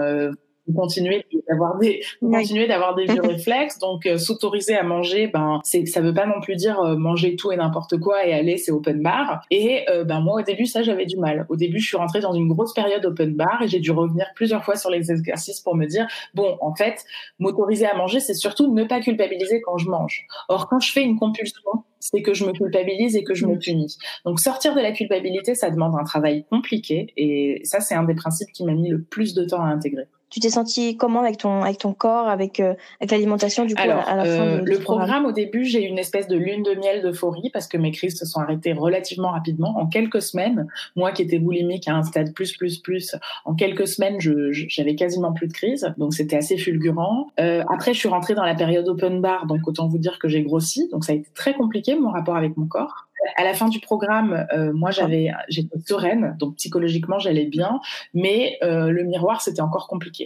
S3: continuer d'avoir des continuer d'avoir des vieux réflexes. Donc euh, s'autoriser à manger ben c'est ça veut pas non plus dire euh, manger tout et n'importe quoi et aller c'est open bar. Et euh, ben moi au début ça j'avais du mal. Au début je suis rentrée dans une grosse période open bar et j'ai dû revenir plusieurs fois sur les exercices pour me dire bon en fait m'autoriser à manger c'est surtout ne pas culpabiliser quand je mange. Or quand je fais une compulsion c'est que je me culpabilise et que je me punis. Donc sortir de la culpabilité, ça demande un travail compliqué et ça c'est un des principes qui m'a mis le plus de temps à intégrer.
S2: Tu t'es senti comment avec ton avec ton corps, avec euh, avec l'alimentation du coup
S3: Alors,
S2: à la fin
S3: euh, Le programme, au début, j'ai eu une espèce de lune de miel d'euphorie parce que mes crises se sont arrêtées relativement rapidement. En quelques semaines, moi qui étais boulimique à un stade plus plus plus, en quelques semaines, je j'avais quasiment plus de crise, donc c'était assez fulgurant. Euh, après, je suis rentrée dans la période open bar, donc autant vous dire que j'ai grossi, donc ça a été très compliqué mon rapport avec mon corps à la fin du programme, euh, moi j'avais, j'étais sereine, donc psychologiquement j'allais bien, mais euh, le miroir c'était encore compliqué.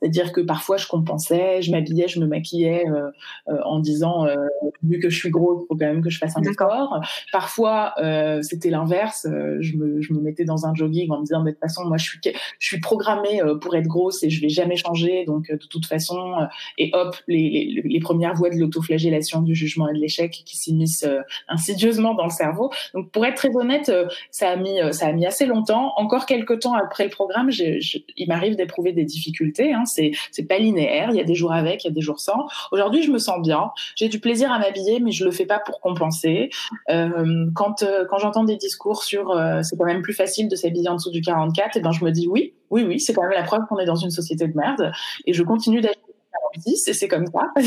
S3: C'est-à-dire que parfois je compensais, je m'habillais, je me maquillais euh, euh en disant euh, vu que je suis grosse, faut quand même que je fasse un effort. Parfois c'était l'inverse, je me, je me mettais dans un jogging en me disant de toute façon moi je suis je suis programmée pour être grosse et je vais jamais changer donc de toute façon et hop les, les, les premières voies de l'autoflagellation, du jugement et de l'échec qui s'immiscent insidieusement dans le cerveau. Donc pour être très honnête, ça a mis ça a mis assez longtemps. Encore quelques temps après le programme, il m'arrive d'éprouver des difficultés. Hein, c'est c'est pas linéaire. Il y a des jours avec, il y a des jours sans. Aujourd'hui, je me sens bien. J'ai du plaisir à m'habiller, mais je le fais pas pour compenser. Euh, quand euh, quand j'entends des discours sur euh, c'est quand même plus facile de s'habiller en dessous du 44, et eh ben je me dis oui, oui, oui, c'est quand même la preuve qu'on est dans une société de merde. Et je continue 46 et c'est comme ça.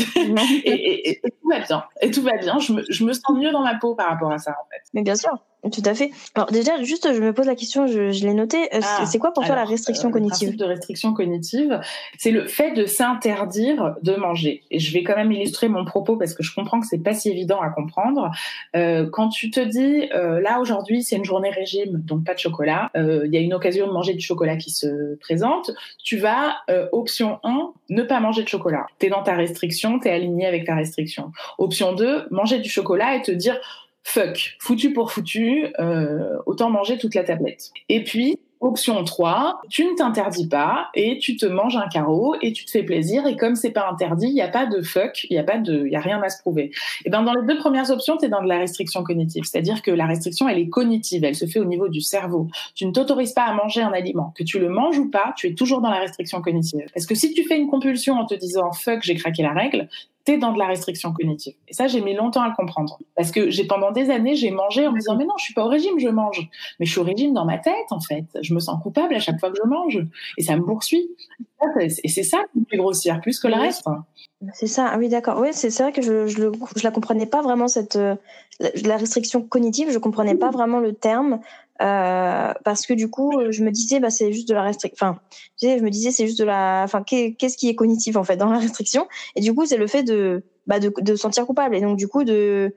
S3: et, tout va bien. Et tout va bien. Je me, je me sens mieux dans ma peau par rapport à ça, en fait.
S2: Mais bien sûr. Tout à fait. Alors déjà, juste, je me pose la question, je, je l'ai noté. Euh, ah, c'est quoi pour toi la restriction cognitive
S3: euh, Le principe de restriction cognitive, c'est le fait de s'interdire de manger. Et je vais quand même illustrer mon propos parce que je comprends que c'est pas si évident à comprendre. Euh, quand tu te dis, euh, là aujourd'hui, c'est une journée régime, donc pas de chocolat. Euh, il y a une occasion de manger du chocolat qui se présente. Tu vas option 1, ne pas manger de chocolat. T'es dans ta restriction, t'es aligné avec ta restriction. Option 2, manger du chocolat et te dire fuck, foutu pour foutu, euh, autant manger toute la tablette. Et puis, option 3, tu ne t'interdis pas et tu te manges un carreau et tu te fais plaisir et comme c'est pas interdit, il n'y a pas de fuck, il n'y a pas de, y a rien à se prouver. Et ben dans les deux premières options, tu es dans de la restriction cognitive, c'est-à-dire que la restriction elle est cognitive, elle se fait au niveau du cerveau. Tu ne t'autorises pas à manger un aliment, que tu le manges ou pas, tu es toujours dans la restriction cognitive. Parce que si tu fais une compulsion en te disant fuck, j'ai craqué la règle, t'es dans de la restriction cognitive. Et ça, j'ai mis longtemps à le comprendre. Parce que j'ai pendant des années, j'ai mangé en me disant, mais non, je suis pas au régime, je mange. Mais je suis au régime dans ma tête, en fait. Je me sens coupable à chaque fois que je mange. Et ça me poursuit. Et c'est ça qui me fait grossir, plus que le reste.
S2: C'est ça, ah oui, d'accord. Oui, c'est vrai que je, je, je la comprenais pas vraiment, cette, euh, la restriction cognitive, je comprenais pas vraiment le terme. Euh, parce que du coup, je me disais, bah, c'est juste de la restriction. Enfin, je me disais, c'est juste de la. Enfin, qu'est-ce qui est cognitif en fait dans la restriction? Et du coup, c'est le fait de, bah, de, de sentir coupable et donc du coup de.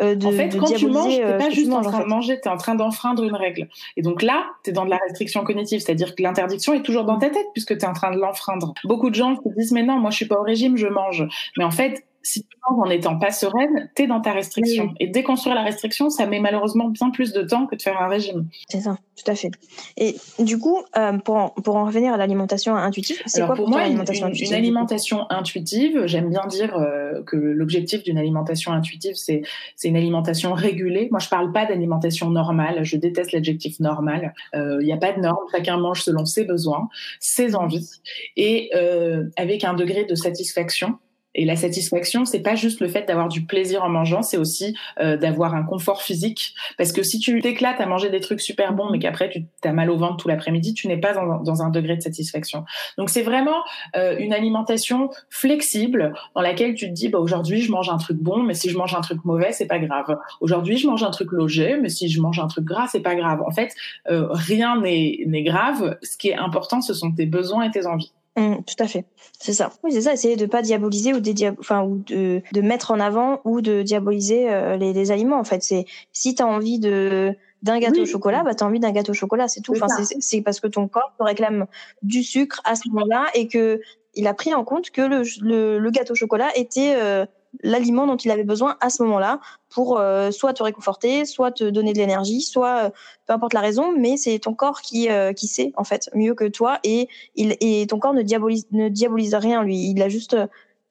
S3: Euh, de en fait, quand tu manges, t'es euh, pas juste en train de manger, t'es en train d'enfreindre une règle. Et donc là, t'es dans de la restriction cognitive, c'est-à-dire que l'interdiction est toujours dans ta tête puisque t'es en train de l'enfreindre. Beaucoup de gens se disent mais non, moi je suis pas au régime, je mange. Mais en fait, si tu manges en étant pas sereine, tu es dans ta restriction. Et déconstruire la restriction, ça met malheureusement bien plus de temps que de faire un régime.
S2: C'est ça, tout à fait. Et du coup, euh, pour, en, pour en revenir à l'alimentation intuitive, c'est quoi pour, moi
S3: l'alimentation intuitive Une alimentation intuitive, j'aime bien dire euh, que l'objectif d'une alimentation intuitive, c'est une alimentation régulée. Moi, je parle pas d'alimentation normale, je déteste l'adjectif normal. Il euh, n'y a pas de norme, chacun mange selon ses besoins, ses envies, et euh, avec un degré de satisfaction et la satisfaction, c'est pas juste le fait d'avoir du plaisir en mangeant, c'est aussi euh, d'avoir un confort physique. Parce que si tu t'éclates à manger des trucs super bons, mais qu'après tu as mal au ventre tout l'après-midi, tu n'es pas dans, un degré de satisfaction. Donc c'est vraiment euh, une alimentation flexible dans laquelle tu te dis, bah aujourd'hui je mange un truc bon, mais si je mange un truc mauvais, c'est pas grave. Aujourd'hui je mange un truc logé, mais si je mange un truc gras, c'est pas grave. En fait, euh, rien n'est grave. Ce qui est important, ce sont tes besoins et tes envies.
S2: Mmh, tout à fait, c'est ça. Oui, c'est ça. Essayer de pas diaboliser ou, enfin, ou de, de mettre en avant ou de diaboliser euh, les, les, aliments. En fait, c'est si tu as envie de d'un gâteau au chocolat, bah as envie d'un gâteau au chocolat, c'est tout. Enfin, c'est parce que ton corps te réclame du sucre à ce moment-là et que il a pris en compte que le, le, le, gâteau au chocolat était euh, l'aliment dont il avait besoin à ce moment-là pour euh, soit te réconforter, soit te donner de l'énergie, soit euh, peu importe la raison, mais c'est ton corps qui qui sait en fait mieux que toi et il et ton corps ne diabolise ne diabolise rien lui, il a juste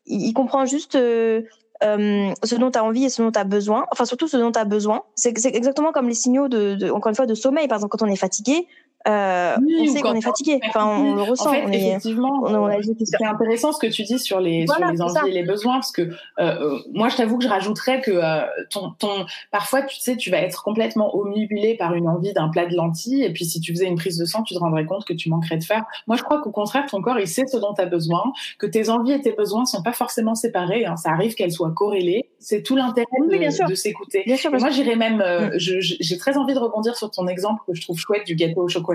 S2: il, comprend juste ce dont tu as envie et ce dont tu as besoin, enfin surtout ce dont tu as besoin. C'est exactement comme les signaux de, de, encore une fois de sommeil par exemple quand on est fatigué, euh, on sait qu'on est fatigué. Enfin, on le ressent.
S3: En fait, effectivement, c'est intéressant ce que tu dis sur les, sur les envies et les besoins, parce que euh, euh, moi, je t'avoue que je rajouterais que euh, ton, ton, parfois, tu sais, tu vas être complètement omnibulé par une envie d'un plat de lentilles, et puis si tu faisais une prise de sang, tu te rendrais compte que tu manquerais de fer. Moi, je crois qu'au contraire, ton corps, il sait ce dont tu as besoin, que tes envies et tes besoins sont pas forcément séparés. Hein. Ça arrive qu'elles soient corrélées. C'est tout l'intérêt de, de s'écouter. Moi, j'irais même, mm. j'ai très envie de rebondir sur ton exemple que je trouve chouette du gâteau au chocolat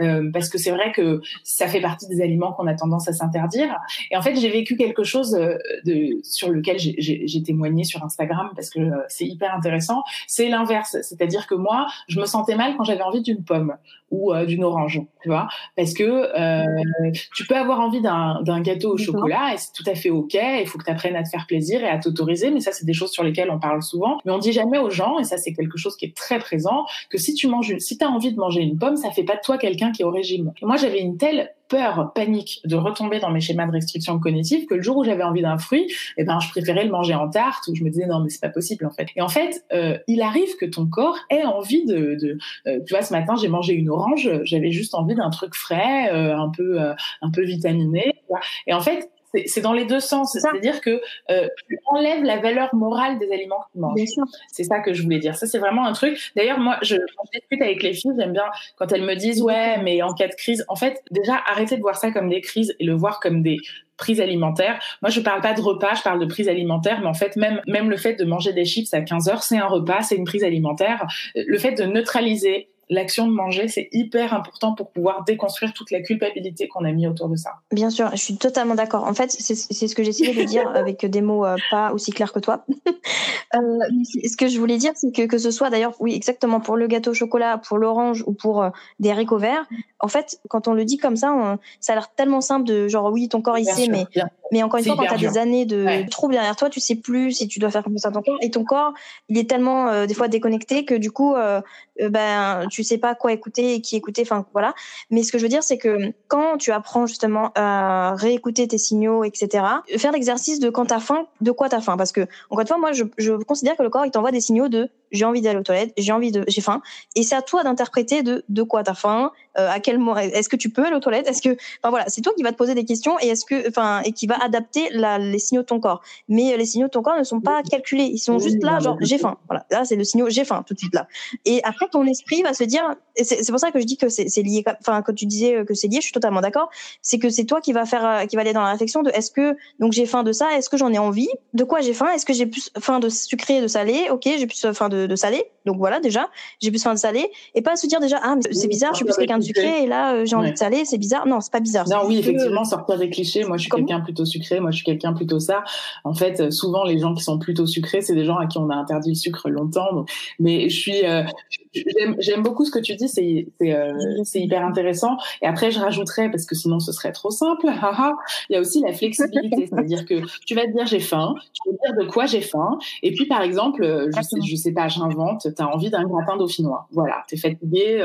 S3: euh, parce que c'est vrai que ça fait partie des aliments qu'on a tendance à s'interdire. Et en fait, j'ai vécu quelque chose euh, de, sur lequel j'ai témoigné sur Instagram parce que euh, c'est hyper intéressant. C'est l'inverse, c'est-à-dire que moi, je me sentais mal quand j'avais envie d'une pomme ou d'une orange, tu vois, parce que tu peux avoir envie d'un gâteau au chocolat et c'est tout à fait ok. Il faut que tu apprennes à te faire plaisir et à t'autoriser, mais ça, c'est des choses sur lesquelles on parle souvent. Mais on dit jamais aux gens, et ça, c'est quelque chose qui est très présent, que si tu manges, si tu as envie de manger une pomme, ça fait pas de toi quelqu'un qui est au régime. Et moi, j'avais une telle peur, panique de retomber dans mes schémas de restriction cognitive que le jour où j'avais envie d'un fruit, eh ben, je préférais le manger en tarte ou je me disais non, mais c'est pas possible en fait. Et en fait, euh, il arrive que ton corps ait envie de, de euh, tu vois, ce matin, j'ai mangé une orange, j'avais juste envie d'un truc frais, euh, un peu, un peu vitaminé. Et en fait, c'est dans les deux sens. C'est-à-dire que euh, tu enlèves la valeur morale des aliments que tu manges. C'est ça que je voulais dire. Ça, c'est vraiment un truc. D'ailleurs, moi, je, quand je discute avec les filles, j'aime bien quand elles me disent ouais, mais en cas de crise, en fait, déjà arrêtez de voir ça comme des crises et le voir comme des prises alimentaires. Moi, je parle pas de repas, je parle de prise alimentaire, mais en fait, même, même le fait de manger des chips à 15 heures, c'est un repas, c'est une prise alimentaire. Le fait de neutraliser l'action de manger, c'est hyper important pour pouvoir déconstruire toute la culpabilité qu'on a mis autour de ça.
S2: Bien sûr, je suis totalement d'accord. En fait, c'est ce que j'essayais de dire avec des mots euh, pas aussi clairs que toi. euh, ce que je voulais dire, c'est que que ce soit d'ailleurs, oui, exactement pour le gâteau au chocolat, pour l'orange ou pour euh, des haricots verts, en fait, quand on le dit comme ça, ça a l'air tellement simple de genre oui, ton corps il sait, mais mais encore une fois, quand tu as des années de troubles derrière toi, tu sais plus si tu dois faire comme ça ton corps. Et ton corps, il est tellement des fois déconnecté que du coup, ben tu sais pas quoi écouter et qui écouter. Enfin voilà. Mais ce que je veux dire, c'est que quand tu apprends justement à réécouter tes signaux, etc. Faire l'exercice de quand t'as faim, de quoi t'as faim, parce que encore une fois, moi, je, je considère que le corps il t'envoie des signaux de j'ai envie d'aller aux toilettes, j'ai envie de, j'ai faim. Et c'est à toi d'interpréter de de quoi t'as faim, euh, à quel moment, est-ce que tu peux aller aux toilettes, est-ce que, enfin voilà, c'est toi qui va te poser des questions et est-ce que, enfin, et qui va adapter la, les signaux de ton corps. Mais euh, les signaux de ton corps ne sont pas calculés, ils sont juste là, genre j'ai faim. Voilà, là c'est le signal j'ai faim tout de suite là. Et après ton esprit va se dire, c'est pour ça que je dis que c'est lié, enfin quand tu disais que c'est lié, je suis totalement d'accord. C'est que c'est toi qui va faire, euh, qui va aller dans la réflexion de est-ce que donc j'ai faim de ça, est-ce que j'en ai envie, de quoi j'ai faim, est-ce que j'ai plus faim de sucré, de salé, ok, j'ai plus faim de, de salé, donc voilà déjà, j'ai plus faim de salé, et pas se dire déjà ah mais c'est bizarre, je suis plus quelqu'un de sucré et là j'ai envie de salé, c'est bizarre. Non, c'est pas bizarre.
S3: Non, oui, effectivement, sortir des clichés. Moi, je suis quelqu'un plutôt sucré. Moi, je suis quelqu'un plutôt ça. En fait, euh, souvent, les gens qui sont plutôt sucrés, c'est des gens à qui on a interdit le sucre longtemps. Mais je suis, euh, j'aime beaucoup ce que tu dis. C'est euh, c'est hyper intéressant. Et après, je rajouterais parce que sinon, ce serait trop simple. Il y a aussi la flexibilité, c'est-à-dire que tu vas te dire j'ai faim. Tu vas te dire de quoi j'ai faim. Et puis, par exemple, je sais, je sais pas, j'invente. Tu as envie d'un gratin dauphinois. Voilà, t'es fatigué.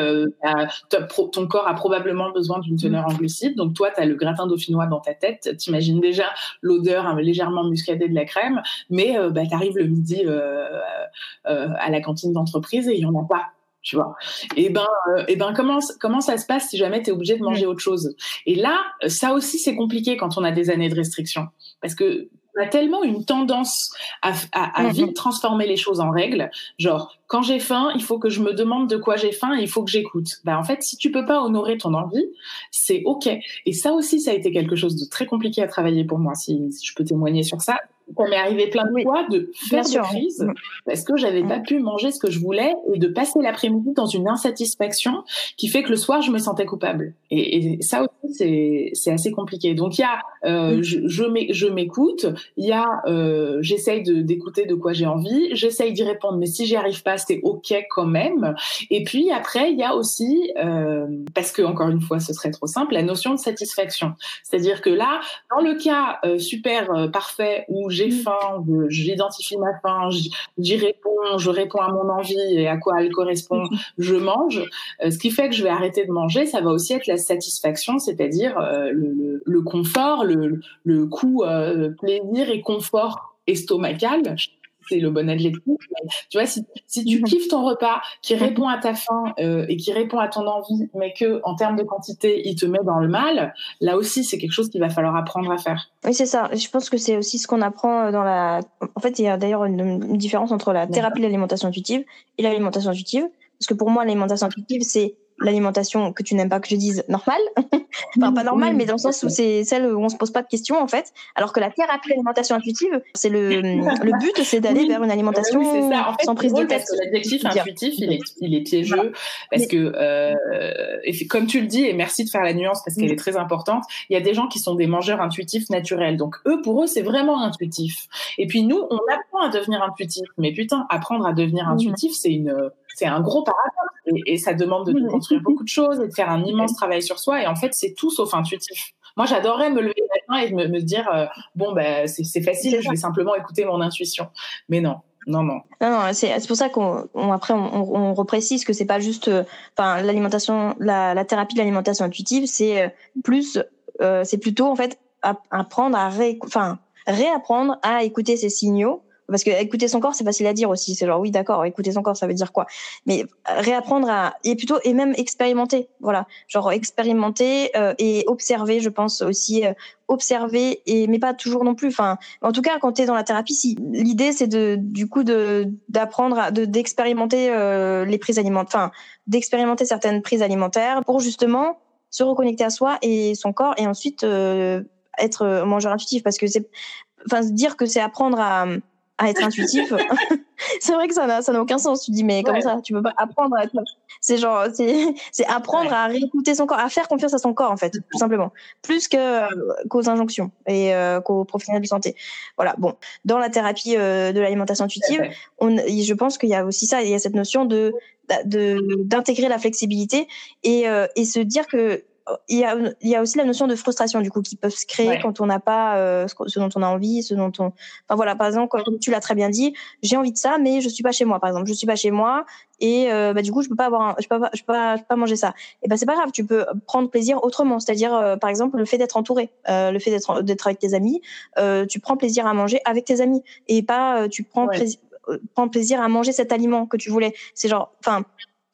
S3: ton corps a probablement besoin d'une teneur en glucides. Donc toi, tu as le gratin dauphinois dans ta tête. T'imagines déjà l'odeur hein, légèrement muscadée de la crème, mais euh, bah, tu arrives le midi euh, euh, à la cantine d'entreprise et il y en a pas tu vois. Et ben, et ben comment comment ça se passe si jamais tu es obligé de manger autre chose? Et là, ça aussi c'est compliqué quand on a des années de restriction, parce que on a tellement une tendance à, à, à mm-hmm. vite transformer les choses en règles. Genre, quand j'ai faim, il faut que je me demande de quoi j'ai faim et il faut que j'écoute. Ben, en fait, si tu peux pas honorer ton envie, c'est OK. Et ça aussi, ça a été quelque chose de très compliqué à travailler pour moi, si, si je peux témoigner sur ça ça m'est arrivé plein de fois de faire des crises mm. parce que j'avais pas mm. pu manger ce que je voulais et de passer l'après-midi dans une insatisfaction qui fait que le soir je me sentais coupable. Et, et ça aussi c'est c'est assez compliqué. Donc il y a euh, mm. je je m'écoute, il y a euh, j'essaye d'écouter de quoi j'ai envie, j'essaye d'y répondre, mais si j'y arrive pas c'est ok quand même. Et puis après il y a aussi euh, parce que encore une fois ce serait trop simple la notion de satisfaction. C'est-à-dire que là dans le cas euh, super parfait où j'ai j'ai
S2: Mm.
S3: faim, j'identifie ma faim, j'y réponds, je réponds à mon envie et à quoi elle correspond, je mange. Euh, ce qui fait que je vais arrêter de manger, ça va aussi être la satisfaction, c'est-à-dire euh, le, le- confort, le, le coup euh, plaisir et confort estomacal. C'est le bon adjectif. Tu vois, si, si tu
S2: Mhm.
S3: kiffes ton repas, qui répond à ta faim euh, et qui répond à ton envie, mais que en termes de quantité, il te met dans le mal, là aussi, c'est quelque chose qu'il va falloir apprendre à faire.
S2: Oui, c'est ça. Je pense que c'est aussi ce qu'on apprend euh, dans la. En fait, il y a d'ailleurs une, une différence entre la thérapie de l'alimentation intuitive et l'alimentation intuitive. Parce que pour moi, l'alimentation intuitive, c'est l'alimentation que tu n'aimes pas que je dise normale. enfin, pas normale, mais dans le sens où c'est celle où on se pose pas de questions, en fait. Alors que la thérapie de l'alimentation intuitive, c'est le, le but, c'est d'aller
S3: Oui.
S2: vers une alimentation
S3: Oui, ça. En fait,
S2: sans
S3: c'est
S2: prise de tête.
S3: l'adjectif intuitif, il est, il est piégeux parce
S2: Mais-
S3: que, euh, et comme tu le dis, et merci de faire la nuance parce qu'elle est très importante. Il y a des gens qui sont des mangeurs intuitifs naturels, donc eux, pour eux, c'est vraiment intuitif. Et puis nous, on apprend à devenir intuitif, mais putain, apprendre à devenir intuitif, c'est une, c'est un gros paradoxe et, et ça demande de construire beaucoup de choses et de faire un immense travail sur soi. Et en fait, c'est tout sauf intuitif. Moi, j'adorerais me lever le matin et me, me dire, euh, bon, ben, c'est facile, je vais simplement écouter mon intuition. Mais non, non, non.
S2: Non, non, c'est c'est pour ça qu'on on- après on, on, reprécise que c'est pas juste, euh, enfin l'alimentation, la, la thérapie de l'alimentation intuitive, c'est euh, plus, euh, c'est plutôt en fait app- apprendre à ré, enfin réapprendre à écouter ses signaux. Parce que écouter son corps, c'est facile à dire aussi. C'est genre oui, d'accord, écouter son corps, ça veut dire quoi? Mais réapprendre à et plutôt et même expérimenter, voilà, genre expérimenter euh, et observer, je pense aussi euh, observer et mais pas toujours non plus. Enfin, en tout cas, quand tu es dans la thérapie, si l'idée c'est de du coup de d'apprendre de d'expérimenter euh, les prises alimentaires, enfin d'expérimenter certaines prises alimentaires pour justement se reconnecter à soi et son corps et ensuite euh, être mangeur intuitif parce que c'est enfin dire que c'est apprendre à à être intuitif. C'est vrai que ça n'a ça n'a aucun sens tu dis mais comment
S3: Ouais.
S2: ça tu peux pas apprendre à être c'est genre c'est c'est apprendre
S3: Ouais.
S2: à réécouter son corps à faire confiance à son corps en fait tout simplement. Plus que euh, qu'aux injonctions et euh, qu'aux professionnels de santé. Voilà bon. Dans la thérapie euh, de l'alimentation intuitive on, je pense qu'il y a aussi ça, il y a cette notion de de- d'intégrer la flexibilité et, euh, et se dire que il y, a, y a aussi la notion de frustration du coup qui peuvent se créer
S3: Ouais.
S2: quand on n'a pas euh, ce, dont on a envie, ce dont on. Enfin voilà, par exemple, comme tu l'as très bien dit, j'ai envie de ça, mais je suis pas chez moi. Par exemple, je suis pas chez moi et euh, bah, du coup je peux pas avoir, un- je peux pas, je peux pas, je peux pas manger ça. Et ben c'est pas grave, tu peux prendre plaisir autrement, c'est-à-dire euh, par exemple le fait d'être entouré, euh, le fait d'être d'être avec tes amis, euh, tu prends plaisir à manger avec tes amis et pas euh, tu prends
S3: Ouais.
S2: plaisir prendre plaisir à manger cet aliment que tu voulais. C'est genre, enfin,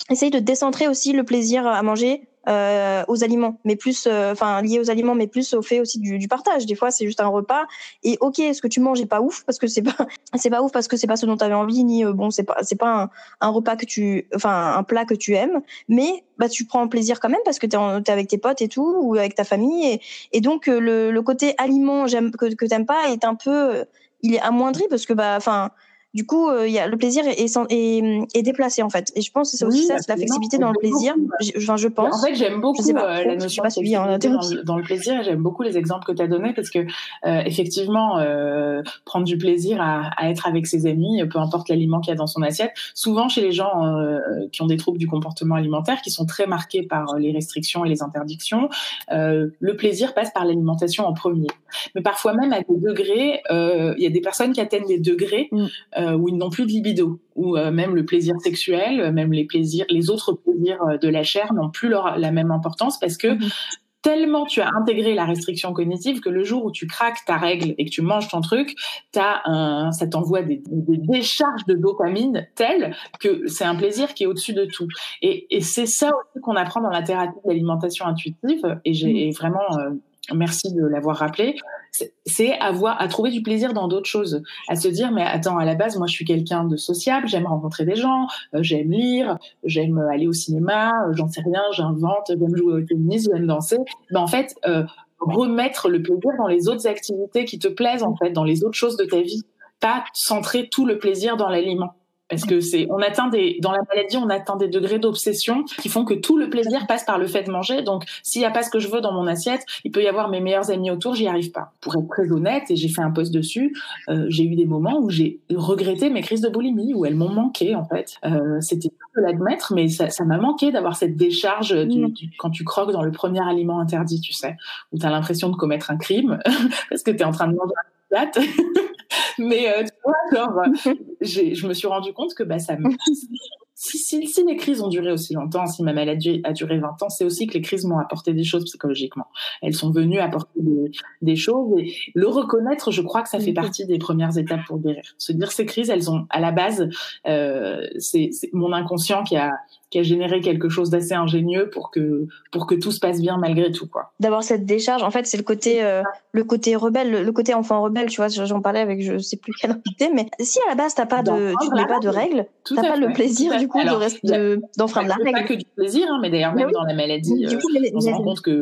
S2: essaye de décentrer aussi le plaisir à manger euh, aux aliments, mais plus, euh, enfin, lié aux aliments, mais plus au fait aussi du, du partage. Des fois, c'est juste un repas. Et ok, ce que tu manges est pas ouf parce que c'est pas, c'est pas ouf parce que c'est pas ce dont tu avais envie, ni euh, bon, c'est pas, c'est pas un, repas que tu, enfin, un plat que tu aimes, mais bah tu prends plaisir quand même parce que t'es, en- t'es avec tes potes et tout ou avec ta famille. Et, donc euh, le, le côté aliment que que t'aimes pas est un peu, euh, il est amoindri parce que bah, enfin du coup, euh, y a, le plaisir est, est, est, est déplacé en fait. Et je pense que c'est aussi
S3: Oui,
S2: ça, c'est la flexibilité dans le plaisir. Je- Enfin, je pense.
S3: En fait, j'aime beaucoup
S2: sais pas
S3: euh, la notion
S2: pas
S3: de
S2: suivi, hein,
S3: dans, dans le plaisir. J'aime beaucoup les exemples que tu as donnés parce que euh, effectivement, euh, prendre du plaisir à, à être avec ses amis, peu importe l'aliment qu'il y a dans son assiette. Souvent, chez les gens qui ont des troubles du comportement alimentaire, qui sont très marqués par les restrictions et les interdictions, le plaisir passe par l'alimentation en premier. Mais parfois même à des degrés, il y a des personnes qui atteignent des degrés
S2: Mm.
S3: Euh, où ils n'ont plus de libido, où euh, même le plaisir sexuel, euh, même les plaisirs, les autres plaisirs de la chair n'ont plus leur, la même importance parce que
S2: Mhm.
S3: tellement tu as intégré la restriction cognitive que le jour où tu craques ta règle et que tu manges ton truc, t'as un, ça t'envoie des, des décharges de dopamine telles que c'est un plaisir qui est au-dessus de tout. Et, et c'est ça aussi qu'on apprend dans la thérapie de l'alimentation intuitive. Et j'ai et vraiment euh, merci de l'avoir rappelé. C'est- avoir à trouver du plaisir dans d'autres choses, à se dire mais attends à la base moi je suis quelqu'un de sociable, j'aime rencontrer des gens, euh, j'aime lire, j'aime aller au cinéma, euh, j'en sais rien, j'invente, j'aime jouer au tennis, j'aime danser. Mais en fait euh, remettre le plaisir dans les autres activités qui te plaisent en fait, dans les autres choses de ta vie, pas centrer tout le plaisir dans l'aliment. Parce que c'est, on atteint des, dans la maladie, on atteint des degrés d'obsession qui font que tout le plaisir passe par le fait de manger. Donc, s'il n'y a pas ce que je veux dans mon assiette, il peut y avoir mes meilleurs amis autour, j'y arrive pas. Pour être très honnête, et j'ai fait un post dessus, euh, j'ai eu des moments où j'ai regretté mes crises de boulimie, où elles m'ont manqué, en fait. Euh, c'était dur de l'admettre, mais ça, m'a manqué d'avoir cette décharge du,
S2: Mm.
S3: du- quand tu croques dans le premier aliment interdit, tu sais, où tu as l'impression de commettre un crime parce que tu es en train de manger Mais tu vois, genre, je me suis rendu compte que bah, ça me si, si, si, les crises ont duré aussi longtemps, si ma maladie a duré 20 ans, c'est aussi que les crises m'ont apporté des choses psychologiquement. Elles sont venues apporter des, choses. Et le reconnaître, je crois que ça fait partie des premières étapes pour guérir. Se dire ces crises, elles ont, à la base, euh, c'est mon inconscient qui a, qui a généré quelque chose d'assez ingénieux pour que, pour que tout se passe bien malgré tout, quoi.
S2: D'avoir cette décharge, en fait, c'est le côté, euh, le côté rebelle, le, côté enfant rebelle, tu vois, j'en parlais avec je sais plus quelle invité, mais si à la base t'as pas de, tu n'as pas de règles, t'as pas le plaisir du coup d'enfreindre la règle.
S3: Pas que du plaisir, hein, mais d'ailleurs même dans la maladie, euh, on se rend compte que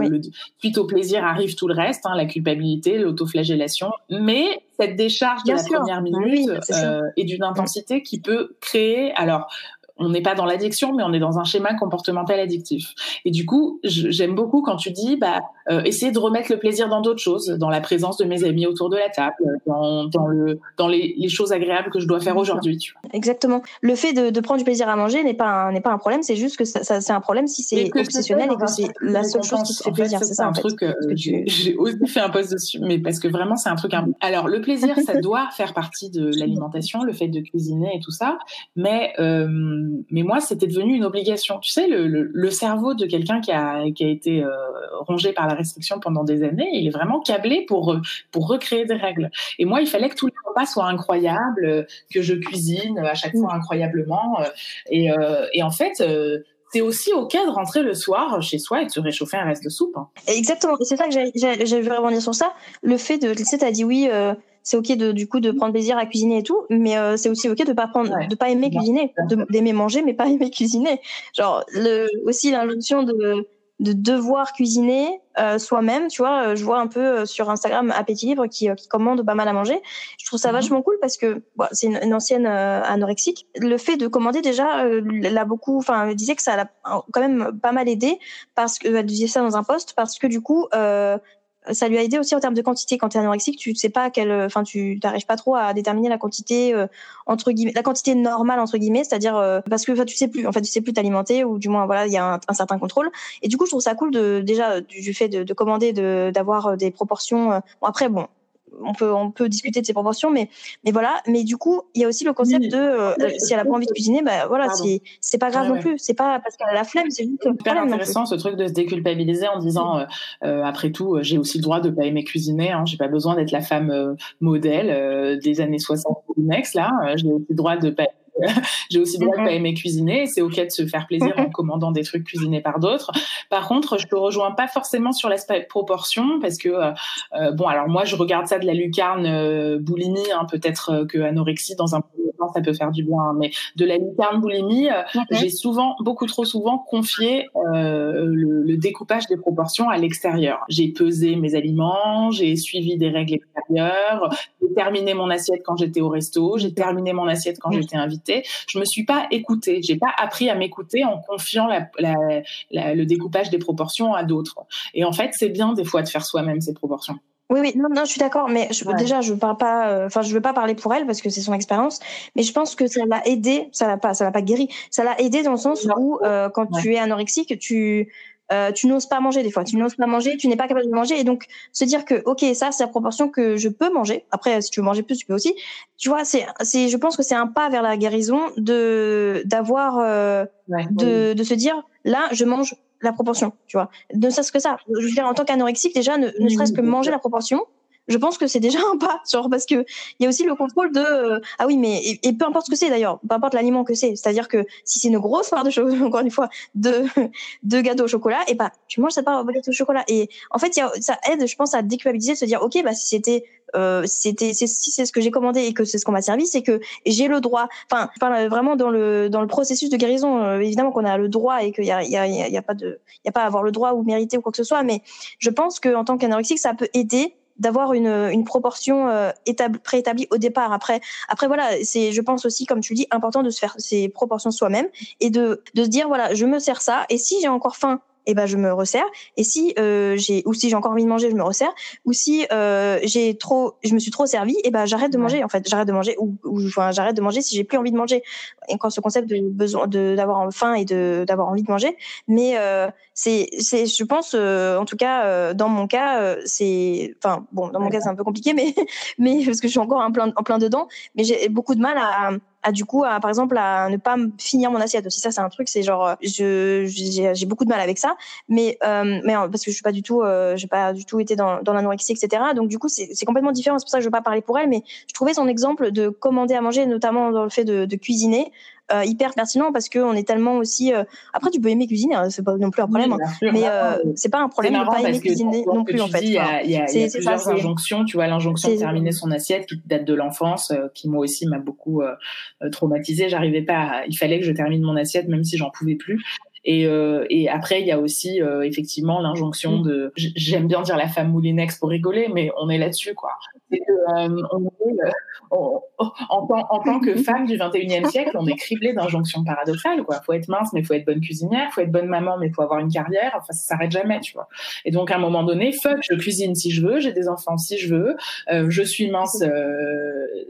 S3: suite au plaisir arrive tout le reste, hein, la culpabilité, l'autoflagellation, mais cette décharge de la première minute euh, est d'une intensité qui peut créer, alors on n'est pas dans l'addiction, mais on est dans un schéma comportemental addictif. Et du coup, j'aime beaucoup quand tu dis, bah, euh, essayer de remettre le plaisir dans d'autres choses, dans la présence de mes amis autour de la table, dans, dans le, dans les, les, choses agréables que je dois faire aujourd'hui.
S2: Exactement. Le fait de, de, prendre du plaisir à manger n'est pas n'est pas un problème, c'est juste que ça, ça, c'est un problème si c'est obsessionnel et que c'est la seule chose qui te fait plaisir. C'est ça.
S3: un truc. Euh, j'ai aussi fait un post dessus, mais parce que vraiment c'est un truc. Alors le plaisir, ça doit faire partie de l'alimentation, le fait de cuisiner et tout ça, mais euh, mais moi, c'était devenu une obligation. Tu sais, le, le, cerveau de quelqu'un qui a, qui a été euh, rongé par la restriction pendant des années, il est vraiment câblé pour, pour recréer des règles. Et moi, il fallait que tous les repas soient incroyables, que je cuisine à chaque fois incroyablement. Euh, et, euh, et en fait, c'est aussi OK de rentrer le soir chez soi et de se réchauffer un reste de soupe. Hein.
S2: Exactement. C'est ça que j'avais vu rebondir sur ça. Le fait de, tu sais, t'as dit oui, c'est ok de du coup de prendre plaisir à cuisiner et tout, mais euh, c'est aussi ok de pas prendre, de pas aimer cuisiner, d'aimer manger mais pas aimer cuisiner. Genre le aussi l'injonction de de devoir cuisiner euh, soi-même, tu vois, euh, je vois un peu sur Instagram Appétit Libre qui, qui commande pas mal à manger. Je trouve ça mhm. vachement cool parce que bon, c'est une, ancienne anorexique. Le fait de commander déjà l'a beaucoup, enfin, elle disait que ça l'a quand même pas mal aidé parce que elle disait ça dans un post parce que du coup, euh, ça lui a aidé aussi en termes de quantité. Quand tu es anorexique, tu sais pas quelle, enfin, tu n'arrives pas trop à déterminer la quantité euh, entre guillemets, la quantité normale entre guillemets, c'est-à-dire euh, parce que tu sais plus, en fait, tu sais plus t'alimenter ou du moins voilà, il y a un, certain contrôle. Et du coup, je trouve ça cool de déjà du, fait de, de commander, de d'avoir des proportions. Euh, bon, après, bon, on peut on peut discuter de ses proportions mais mais voilà. Mais du coup il y a aussi le concept de euh, si elle a pas envie de cuisiner bah voilà c'est c'est pas grave non plus. C'est pas parce qu'elle a la flemme c'est juste
S3: super intéressant ce truc de se déculpabiliser en disant euh, euh, après tout j'ai aussi le droit de pas aimer cuisiner hein, j'ai pas besoin d'être la femme modèle des années 60 next là j'ai aussi le droit de pas j'ai aussi de pas mhm. aimer cuisiner. C'est ok de se faire plaisir en commandant des trucs cuisinés par d'autres. Par contre, je te rejoins pas forcément sur l'aspect proportion parce que euh, euh, bon, alors moi je regarde ça de la lucarne euh, boulimie, hein, peut-être que anorexie dans un premier temps ça peut faire du bien, hein, mais de la lucarne boulimie, j'ai souvent, beaucoup trop souvent confié le, le, découpage des proportions à l'extérieur. J'ai pesé mes aliments, j'ai suivi des règles extérieures, j'ai terminé mon assiette quand j'étais au resto, j'ai terminé mon assiette quand j'étais invitée je me suis pas écoutée. J'ai pas appris à m'écouter en confiant le découpage des proportions à d'autres. Et en fait, c'est bien des fois de faire soi-même ces proportions.
S2: Oui, oui, non, non, je suis d'accord, mais je, déjà, je parle pas, euh, enfin, je veux pas parler pour elle parce que c'est son expérience, mais je pense que ça l'a aidé, ça l'a pas, ça l'a pas guéri, ça l'a aidé dans le sens où, euh, quand tu es anorexique, tu, euh, tu n'oses pas manger des fois, tu n'oses pas manger, tu n'es pas capable de manger, et donc se dire que ok ça c'est la proportion que je peux manger. Après si tu veux manger plus tu peux aussi. Tu vois c'est c'est je pense que c'est un pas vers la guérison de d'avoir euh, de de se dire là je mange la proportion, tu vois. Ne serait-ce que ça. Je veux dire en tant qu'anorexique déjà ne, ne serait-ce que manger la proportion je pense que c'est déjà un pas, genre parce que il y a aussi le contrôle de euh, ah oui mais et, peu importe ce que c'est d'ailleurs, peu importe l'aliment que c'est, c'est-à-dire que si c'est une grosse part de choses encore une fois de de gâteau au chocolat, et bah tu manges cette part de gâteau au chocolat et en fait y a, ça aide je pense à déculpabiliser, de se dire ok bah si c'était euh, c'était si c'est ce que j'ai commandé et que c'est ce qu'on m'a servi, c'est que j'ai le droit. Enfin, je parle vraiment dans le dans le processus de guérison. Euh, évidemment qu'on a le droit et qu'il y a il y a, y a pas de il y a pas à avoir le droit ou mériter ou quoi que ce soit, mais je pense que en tant qu'anorexique, ça peut aider d'avoir une, une proportion euh, préétablie au départ. Après, après voilà, c'est, je pense aussi, comme tu dis, important de se faire ces proportions soi-même et de, de se dire voilà, je me sers ça et si j'ai encore faim et ben je me resserre. Et si euh, j'ai ou si j'ai encore envie de manger, je me resserre. Ou si euh, j'ai trop, je me suis trop servi, et ben j'arrête de manger. En fait, j'arrête de manger ou, ou enfin, j'arrête de manger si j'ai plus envie de manger. Et quand ce concept de besoin de d'avoir faim et de d'avoir envie de manger, mais euh, c'est c'est je pense euh, en tout cas euh, dans mon cas euh, c'est enfin bon dans mon cas c'est un peu compliqué mais mais parce que je suis encore en plein en plein dedans mais j'ai beaucoup de mal à à du coup à, par exemple à ne pas finir mon assiette aussi ça c'est un truc c'est genre je j'ai beaucoup de mal avec ça. Mais euh, mais parce que je suis pas du tout euh, j'ai pas du tout été dans, dans l'anorexie etc donc du coup c'est c'est complètement différent. C'est pour ça que je veux pas parler pour elle. Mais je trouvais son exemple de commander à manger notamment dans le fait de, de cuisiner euh, hyper pertinent parce que on est tellement aussi. Euh... Après, tu peux aimer cuisiner, hein, c'est pas non plus un problème,
S3: Oui, sûr.
S2: mais euh, c'est pas un problème de pas aimer cuisiner non plus en fait.
S3: Il y a, y a- y a
S2: ça,
S3: plusieurs injonctions. Tu vois, l'injonction de terminer son assiette qui date de l'enfance, euh, qui moi aussi m'a beaucoup euh, traumatisée. J'arrivais pas. à- Il fallait que je termine mon assiette, même si j'en pouvais plus. Et, euh, et après, il y a aussi euh, effectivement l'injonction de. j- J'aime bien dire la femme moulinex pour rigoler, mais on est là-dessus, quoi. Euh, on est, on- en, tant, en tant que femme du 21e siècle, on est criblé d'injonctions paradoxales, quoi. Faut être mince, mais faut être bonne cuisinière. Faut être bonne maman, mais faut avoir une carrière. Enfin, ça s'arrête jamais, tu vois. Et donc, à un moment donné, fuck, je cuisine si je veux, j'ai des enfants si je veux, je suis mince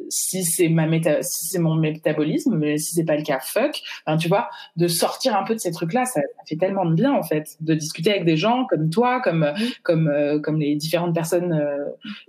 S3: si c'est ma méta, si c'est mon métabolisme, mais si c'est pas le cas, fuck. Enfin, tu vois, de sortir un peu de ces trucs-là, ça, ça fait tellement de bien en fait, de discuter avec des gens comme toi, comme comme euh, comme les différentes personnes euh,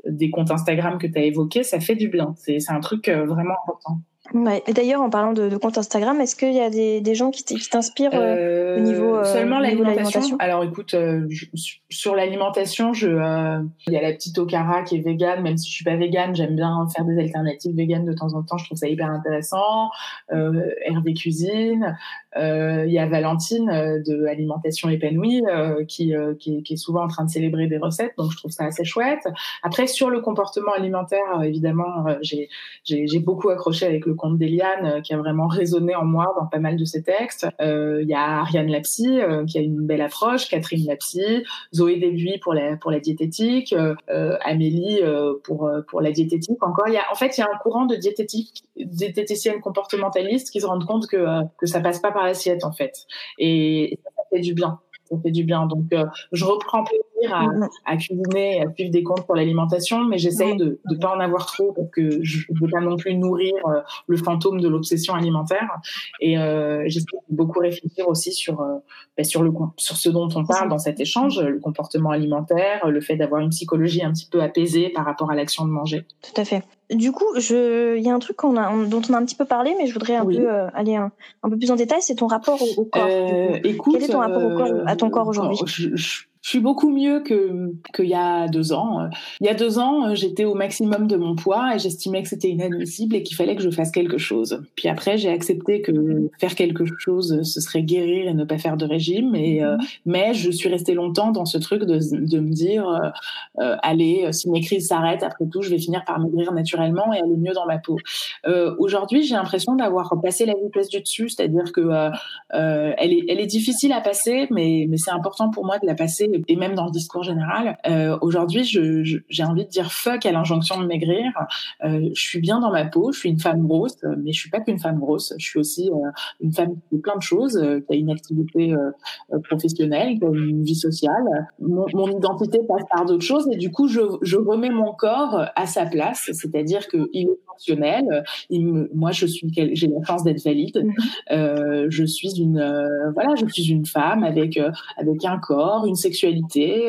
S3: des comptes Instagram que tu as évoqués, ça fait du bien. C'est c'est un truc euh, vraiment important.
S2: Ouais. Et d'ailleurs, en parlant de, de compte Instagram, est-ce qu'il y a des, des gens qui t'inspirent euh, au niveau, euh,
S3: seulement l'alimentation. Alors écoute, euh, je- sur l'alimentation, je euh, il y a la petite Okara qui est végane, même si je suis pas végane, j'aime bien faire des alternatives véganes de temps en temps. Je trouve ça hyper intéressant. Euh, Hervé cuisine. Euh, Il y a Valentine euh, de Alimentation épanouie euh, qui, euh, qui, est, qui est souvent en train de célébrer des recettes, donc je trouve ça assez chouette. Après sur le comportement alimentaire, évidemment, j'ai beaucoup accroché avec le compte d'Eliane euh, qui a vraiment résonné en moi dans pas mal de ses textes. Euh, Il y a Ariane Lapsy euh, qui a une belle approche, Catherine Lapsy, Zoé Débuy pour la pour la diététique, Amélie pour pour la diététique. Encore, y a en fait il y a un courant de diététique diététiciennes comportementalistes qui se rendent compte que que ça passe pas par l'assiette en fait et ça, fait du bien. Ça fait du bien. Donc, je reprends à,
S2: Mhm.
S3: à cuisiner, à suivre des comptes pour l'alimentation, mais j'essaye de ne pas en avoir trop parce que je ne veux pas non plus nourrir euh, le fantôme de l'obsession alimentaire. Et euh, j'essaie de beaucoup réfléchir aussi sur, euh, bah, sur, le, sur ce dont on parle dans cet échange, le comportement alimentaire, le fait d'avoir une psychologie un petit peu apaisée par rapport à l'action de manger.
S2: Tout à fait. Du coup, il y a un truc qu'on a, on- dont on a un petit peu parlé, mais je voudrais un
S3: Oui.
S2: peu aller un, un peu plus en détail. C'est ton rapport au, au corps.
S3: écoute,
S2: Quel est ton rapport au corps, à ton corps aujourd'hui?
S3: Je, suis beaucoup mieux que qu'il y a deux ans. Il y a deux ans, j'étais au maximum de mon poids et j'estimais que c'était inadmissible et qu'il fallait que je fasse quelque chose. Puis après, j'ai accepté que faire quelque chose, ce serait guérir et ne pas faire de régime. Et euh, mais je suis restée longtemps dans ce truc de, de me dire, euh, euh, allez, si mes crises s'arrêtent, après tout, je vais finir par maigrir naturellement et aller mieux dans ma peau. Euh, Aujourd'hui, j'ai l'impression d'avoir passé la vitesse du dessus, c'est-à-dire que elle, est, elle est difficile à passer, mais, mais c'est important pour moi de la passer, et même dans le discours général. Euh, Aujourd'hui, je- je- j'ai envie de dire fuck à l'injonction de maigrir. Euh, je suis bien dans ma peau, je suis une femme grosse, mais je suis pas qu'une femme grosse. Je suis aussi euh, une femme qui fait plein de choses, qui a une activité professionnelle, qui a une vie sociale. Mon, mon identité passe par d'autres choses, et du coup, je, je remets mon corps à sa place, c'est-à-dire qu'il est fonctionnel. Il me- moi, je suis, quel- j'ai la chance d'être valide. Euh, je suis une, voilà, je suis une femme avec avec un corps, une sexualité,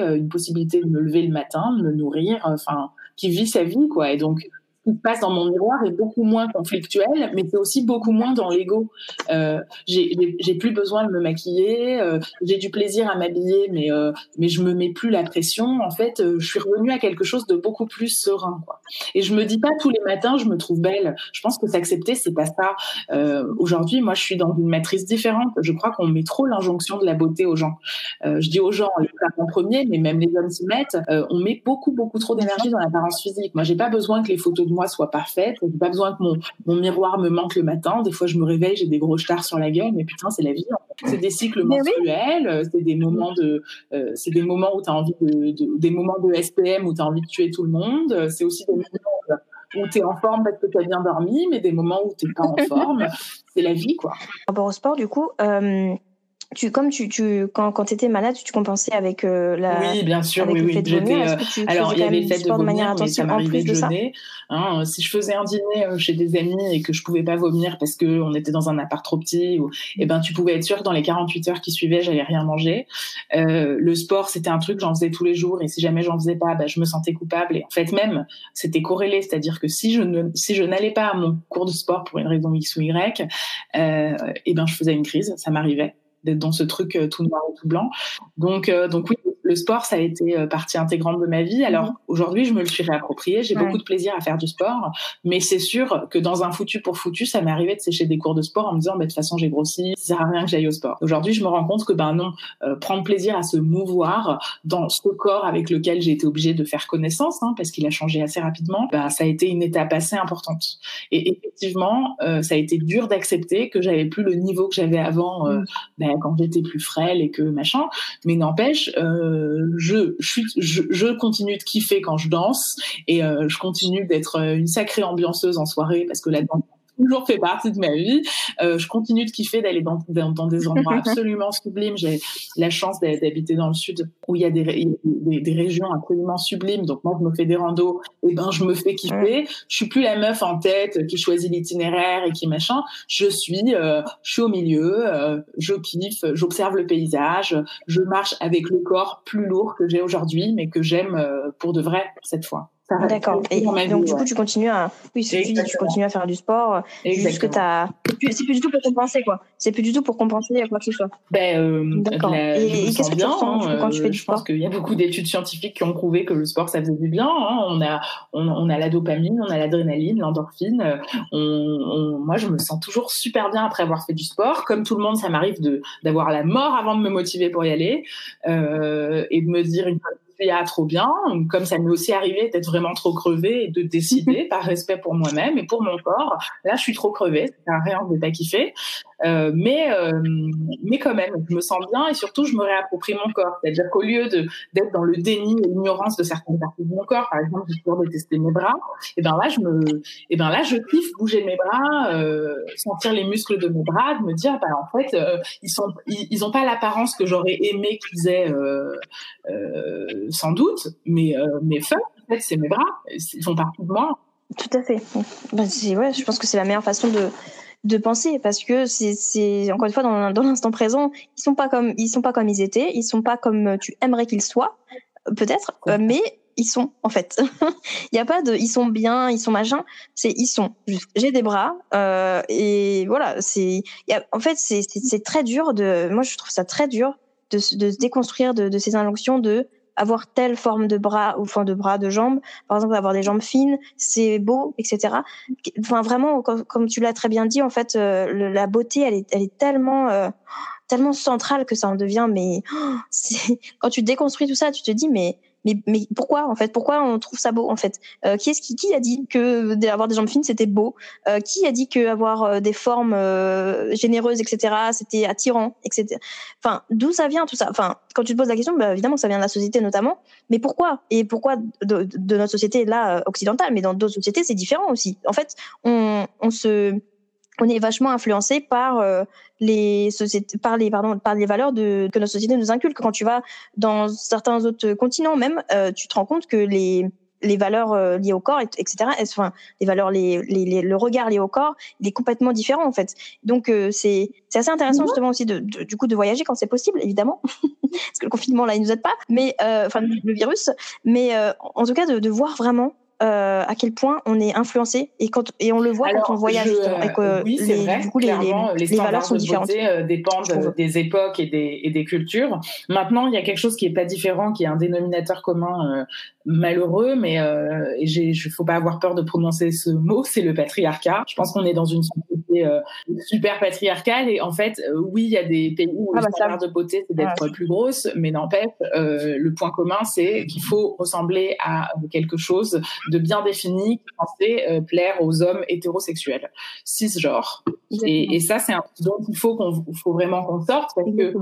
S3: euh, une possibilité de me lever le matin, de me nourrir, enfin, qui vit sa vie, quoi. Et donc, se passe dans mon miroir est beaucoup moins conflictuel, mais c'est aussi beaucoup moins dans l'ego. Euh, j'ai plus besoin de me maquiller, euh, j'ai du plaisir à m'habiller, mais euh, mais je me mets plus la pression. En fait, euh, je suis revenue à quelque chose de beaucoup plus serein. Et je me dis pas tous les matins, je me trouve belle. Je pense que s'accepter, c'est pas ça. Aujourd'hui, moi, je suis dans une matrice différente. Je crois qu'on met trop l'injonction de la beauté aux gens. Je dis aux gens, les femmes en premier, mais même les hommes s'y mettent. On met beaucoup, beaucoup trop d'énergie dans l'apparence physique. Moi, j'ai pas besoin que les photos de moi soient parfaites. J'ai pas besoin que mon, mon miroir me manque le matin. Des fois, je me réveille, j'ai des gros stars sur la gueule, mais putain, c'est la vie. C'est des cycles
S2: oui.
S3: menstruels, euh, c'est des moments de, euh, c'est des moments où tu as envie de, de- des moments de SPM où tu as envie de tuer tout le monde. C'est aussi des moments où tu es en forme parce que tu as bien dormi, mais des moments où tu pas en forme. C'est la vie, quoi.
S2: Par rapport au sport, du coup, euh, tu, comme tu, tu quand, quand tu étais malade, tu compensais avec euh, la.
S3: Oui, bien sûr, oui, oui.
S2: Vomir,
S3: euh, alors, il y avait le fait de vomir,
S2: de manière
S3: mais ça m'arrivait de jeûner. Hein, si je faisais un dîner euh, chez des amis et que je pouvais pas vomir parce que on était dans un appart trop petit, ou, eh ben, tu pouvais être sûr que dans les 48 heures qui suivaient, j'allais rien manger. Euh, le sport, c'était un truc, j'en faisais tous les jours, et si jamais j'en faisais pas, ben, je me sentais coupable. Et en fait, même, c'était corrélé, c'est-à-dire que si je ne, si je n'allais pas à mon cours de sport pour une raison X ou Y, euh, eh ben, je faisais une crise, ça m'arrivait d'être dans ce truc euh, tout noir et tout blanc. Donc, euh, donc oui, le sport, ça a été euh, partie intégrante de ma vie. Alors mhm. aujourd'hui, je me le suis réapproprié. J'ai beaucoup de plaisir à faire du sport, mais c'est sûr que dans un foutu pour foutu, ça m'est arrivé de sécher des cours de sport en me disant, bah, de toute façon, j'ai grossi, ça sert à rien que j'aille au sport. Aujourd'hui, je me rends compte que ben non, prendre plaisir à se mouvoir dans ce corps avec lequel j'ai été obligée de faire connaissance, hein, parce qu'il a changé assez rapidement, ben, ça a été une étape assez importante. Et effectivement, ça a été dur d'accepter que j'avais plus le niveau que j'avais avant. Euh, ben, quand j'étais plus frêle et que machin. Mais n'empêche, euh, je, je, je, continue de kiffer quand je danse et euh, je continue d'être une sacrée ambianceuse en soirée parce que la danse toujours fait partie de ma vie. Euh, je continue de kiffer d'aller dans, dans, des endroits absolument sublimes. J'ai la chance d'habiter dans le sud où il y a des, des, des, régions absolument sublimes. Donc moi, je me fais des randos, et ben je me fais kiffer. Je suis plus la meuf en tête qui choisit l'itinéraire et qui machin. Je suis, euh, je suis au milieu. Euh, je kiffe, j'observe le paysage. Je marche avec le corps plus lourd que j'ai aujourd'hui, mais que j'aime euh, pour de vrai cette fois.
S2: D'accord. Et donc, du coup, tu continues à, oui, tu dis, tu continues à faire du sport. Exactement. Juste que t'as, c'est plus du tout pour compenser, quoi. C'est plus du tout pour compenser quoi que ce soit.
S3: Ben, euh, D'accord. Et, qu'est-ce que tu ressens hein, quand tu fais du sport? Je pense qu'il y a beaucoup d'études scientifiques qui ont prouvé que le sport, ça faisait du bien. Hein. On a, on, on, a la dopamine, on a l'adrénaline, l'endorphine. On, on, moi, je me sens toujours super bien après avoir fait du sport. Comme tout le monde, ça m'arrive de, d'avoir la mort avant de me motiver pour y aller, euh, et de me dire une fois ah, trop bien, comme ça m'est aussi arrivé d'être vraiment trop crevée et de décider par respect pour moi-même et pour mon corps. Là, je suis trop crevée, c'est un rien de pas kiffer. Euh, mais euh, mais quand même, je me sens bien et surtout je me réapproprie mon corps. C'est-à-dire qu'au lieu d'être dans le déni et l'ignorance de certaines parties de mon corps, par exemple, j'ai toujours détesté mes bras. Et ben là, je me, et ben là, je kiffe bouger mes bras, euh, sentir les muscles de mes bras, de me dire, bah en fait, euh, ils sont, ils, ils pas l'apparence que j'aurais aimé qu'ils aient, euh, sans doute, mais mais fin, en fait, c'est mes bras, ils font partie de moi.
S2: Tout à fait. Ben, ouais, je pense que c'est la meilleure façon de de penser parce que c'est encore une fois dans, dans l'instant présent ils sont pas comme ils sont pas comme ils étaient ils sont pas comme tu aimerais qu'ils soient peut-être euh, mais ils sont en fait. Il y a pas de ils sont bien ils sont machin c'est ils sont j'ai des bras euh, et voilà c'est en fait c'est c'est très dur de moi je trouve ça très dur de, de se déconstruire de, de ces injonctions de avoir telle forme de bras ou forme de bras, de jambes. Par exemple, avoir des jambes fines, c'est beau, etc. Enfin, vraiment, comme, tu l'as très bien dit, en fait, euh, la beauté, elle est, elle est tellement, euh, tellement centrale que ça en devient. Mais quand tu déconstruis tout ça, tu te dis, mais mais, pourquoi en fait? Pourquoi on trouve ça beau en fait? Euh, Qui est-ce qui, a dit que avoir des jambes fines c'était beau? Euh, Qui a dit que avoir euh, des formes euh, généreuses etc c'était attirant etc. Enfin d'où ça vient tout ça? Enfin quand tu te poses la question, bah, évidemment ça vient de la société notamment. Mais pourquoi? Et pourquoi de, notre société là occidentale Mais dans d'autres sociétés c'est différent aussi? En fait on se on est vachement influencé par euh, les sociétés, par les pardon, par les valeurs de, que notre société nous inculque. Quand tu vas dans certains autres continents, même, euh, tu te rends compte que les les valeurs euh, liées au corps, etc. Enfin, les valeurs, les, les, le regard lié au corps, il est complètement différent en fait. Donc c'est c'est assez intéressant justement aussi de, du coup de voyager quand c'est possible, évidemment, parce que le confinement là il nous aide pas, mais enfin le virus, mais en tout cas de, de voir vraiment euh, à quel point on est influencé et quand et on le voit quand on voyage et que
S3: oui,
S2: les,
S3: vrai,
S2: du coup les, les, les valeurs sont différentes.
S3: Euh, dépendent des époques et des, et des cultures. Maintenant, il y a quelque chose qui est pas différent, qui est un dénominateur commun euh, malheureux, mais euh, il faut pas avoir peur de prononcer ce mot, c'est le patriarcat. Je pense qu'on est dans une société euh, super patriarcale et en fait, euh, oui, il y a des pays où ah, le bah, standard de beauté c'est d'être ah, plus grosse, mais n'empêche, le point commun c'est qu'il faut ressembler à quelque chose de bien défini qui est plaire aux hommes hétérosexuels, cisgenres. Et, et ça, c'est un dont il faut qu'on faut vraiment qu'on sorte parce que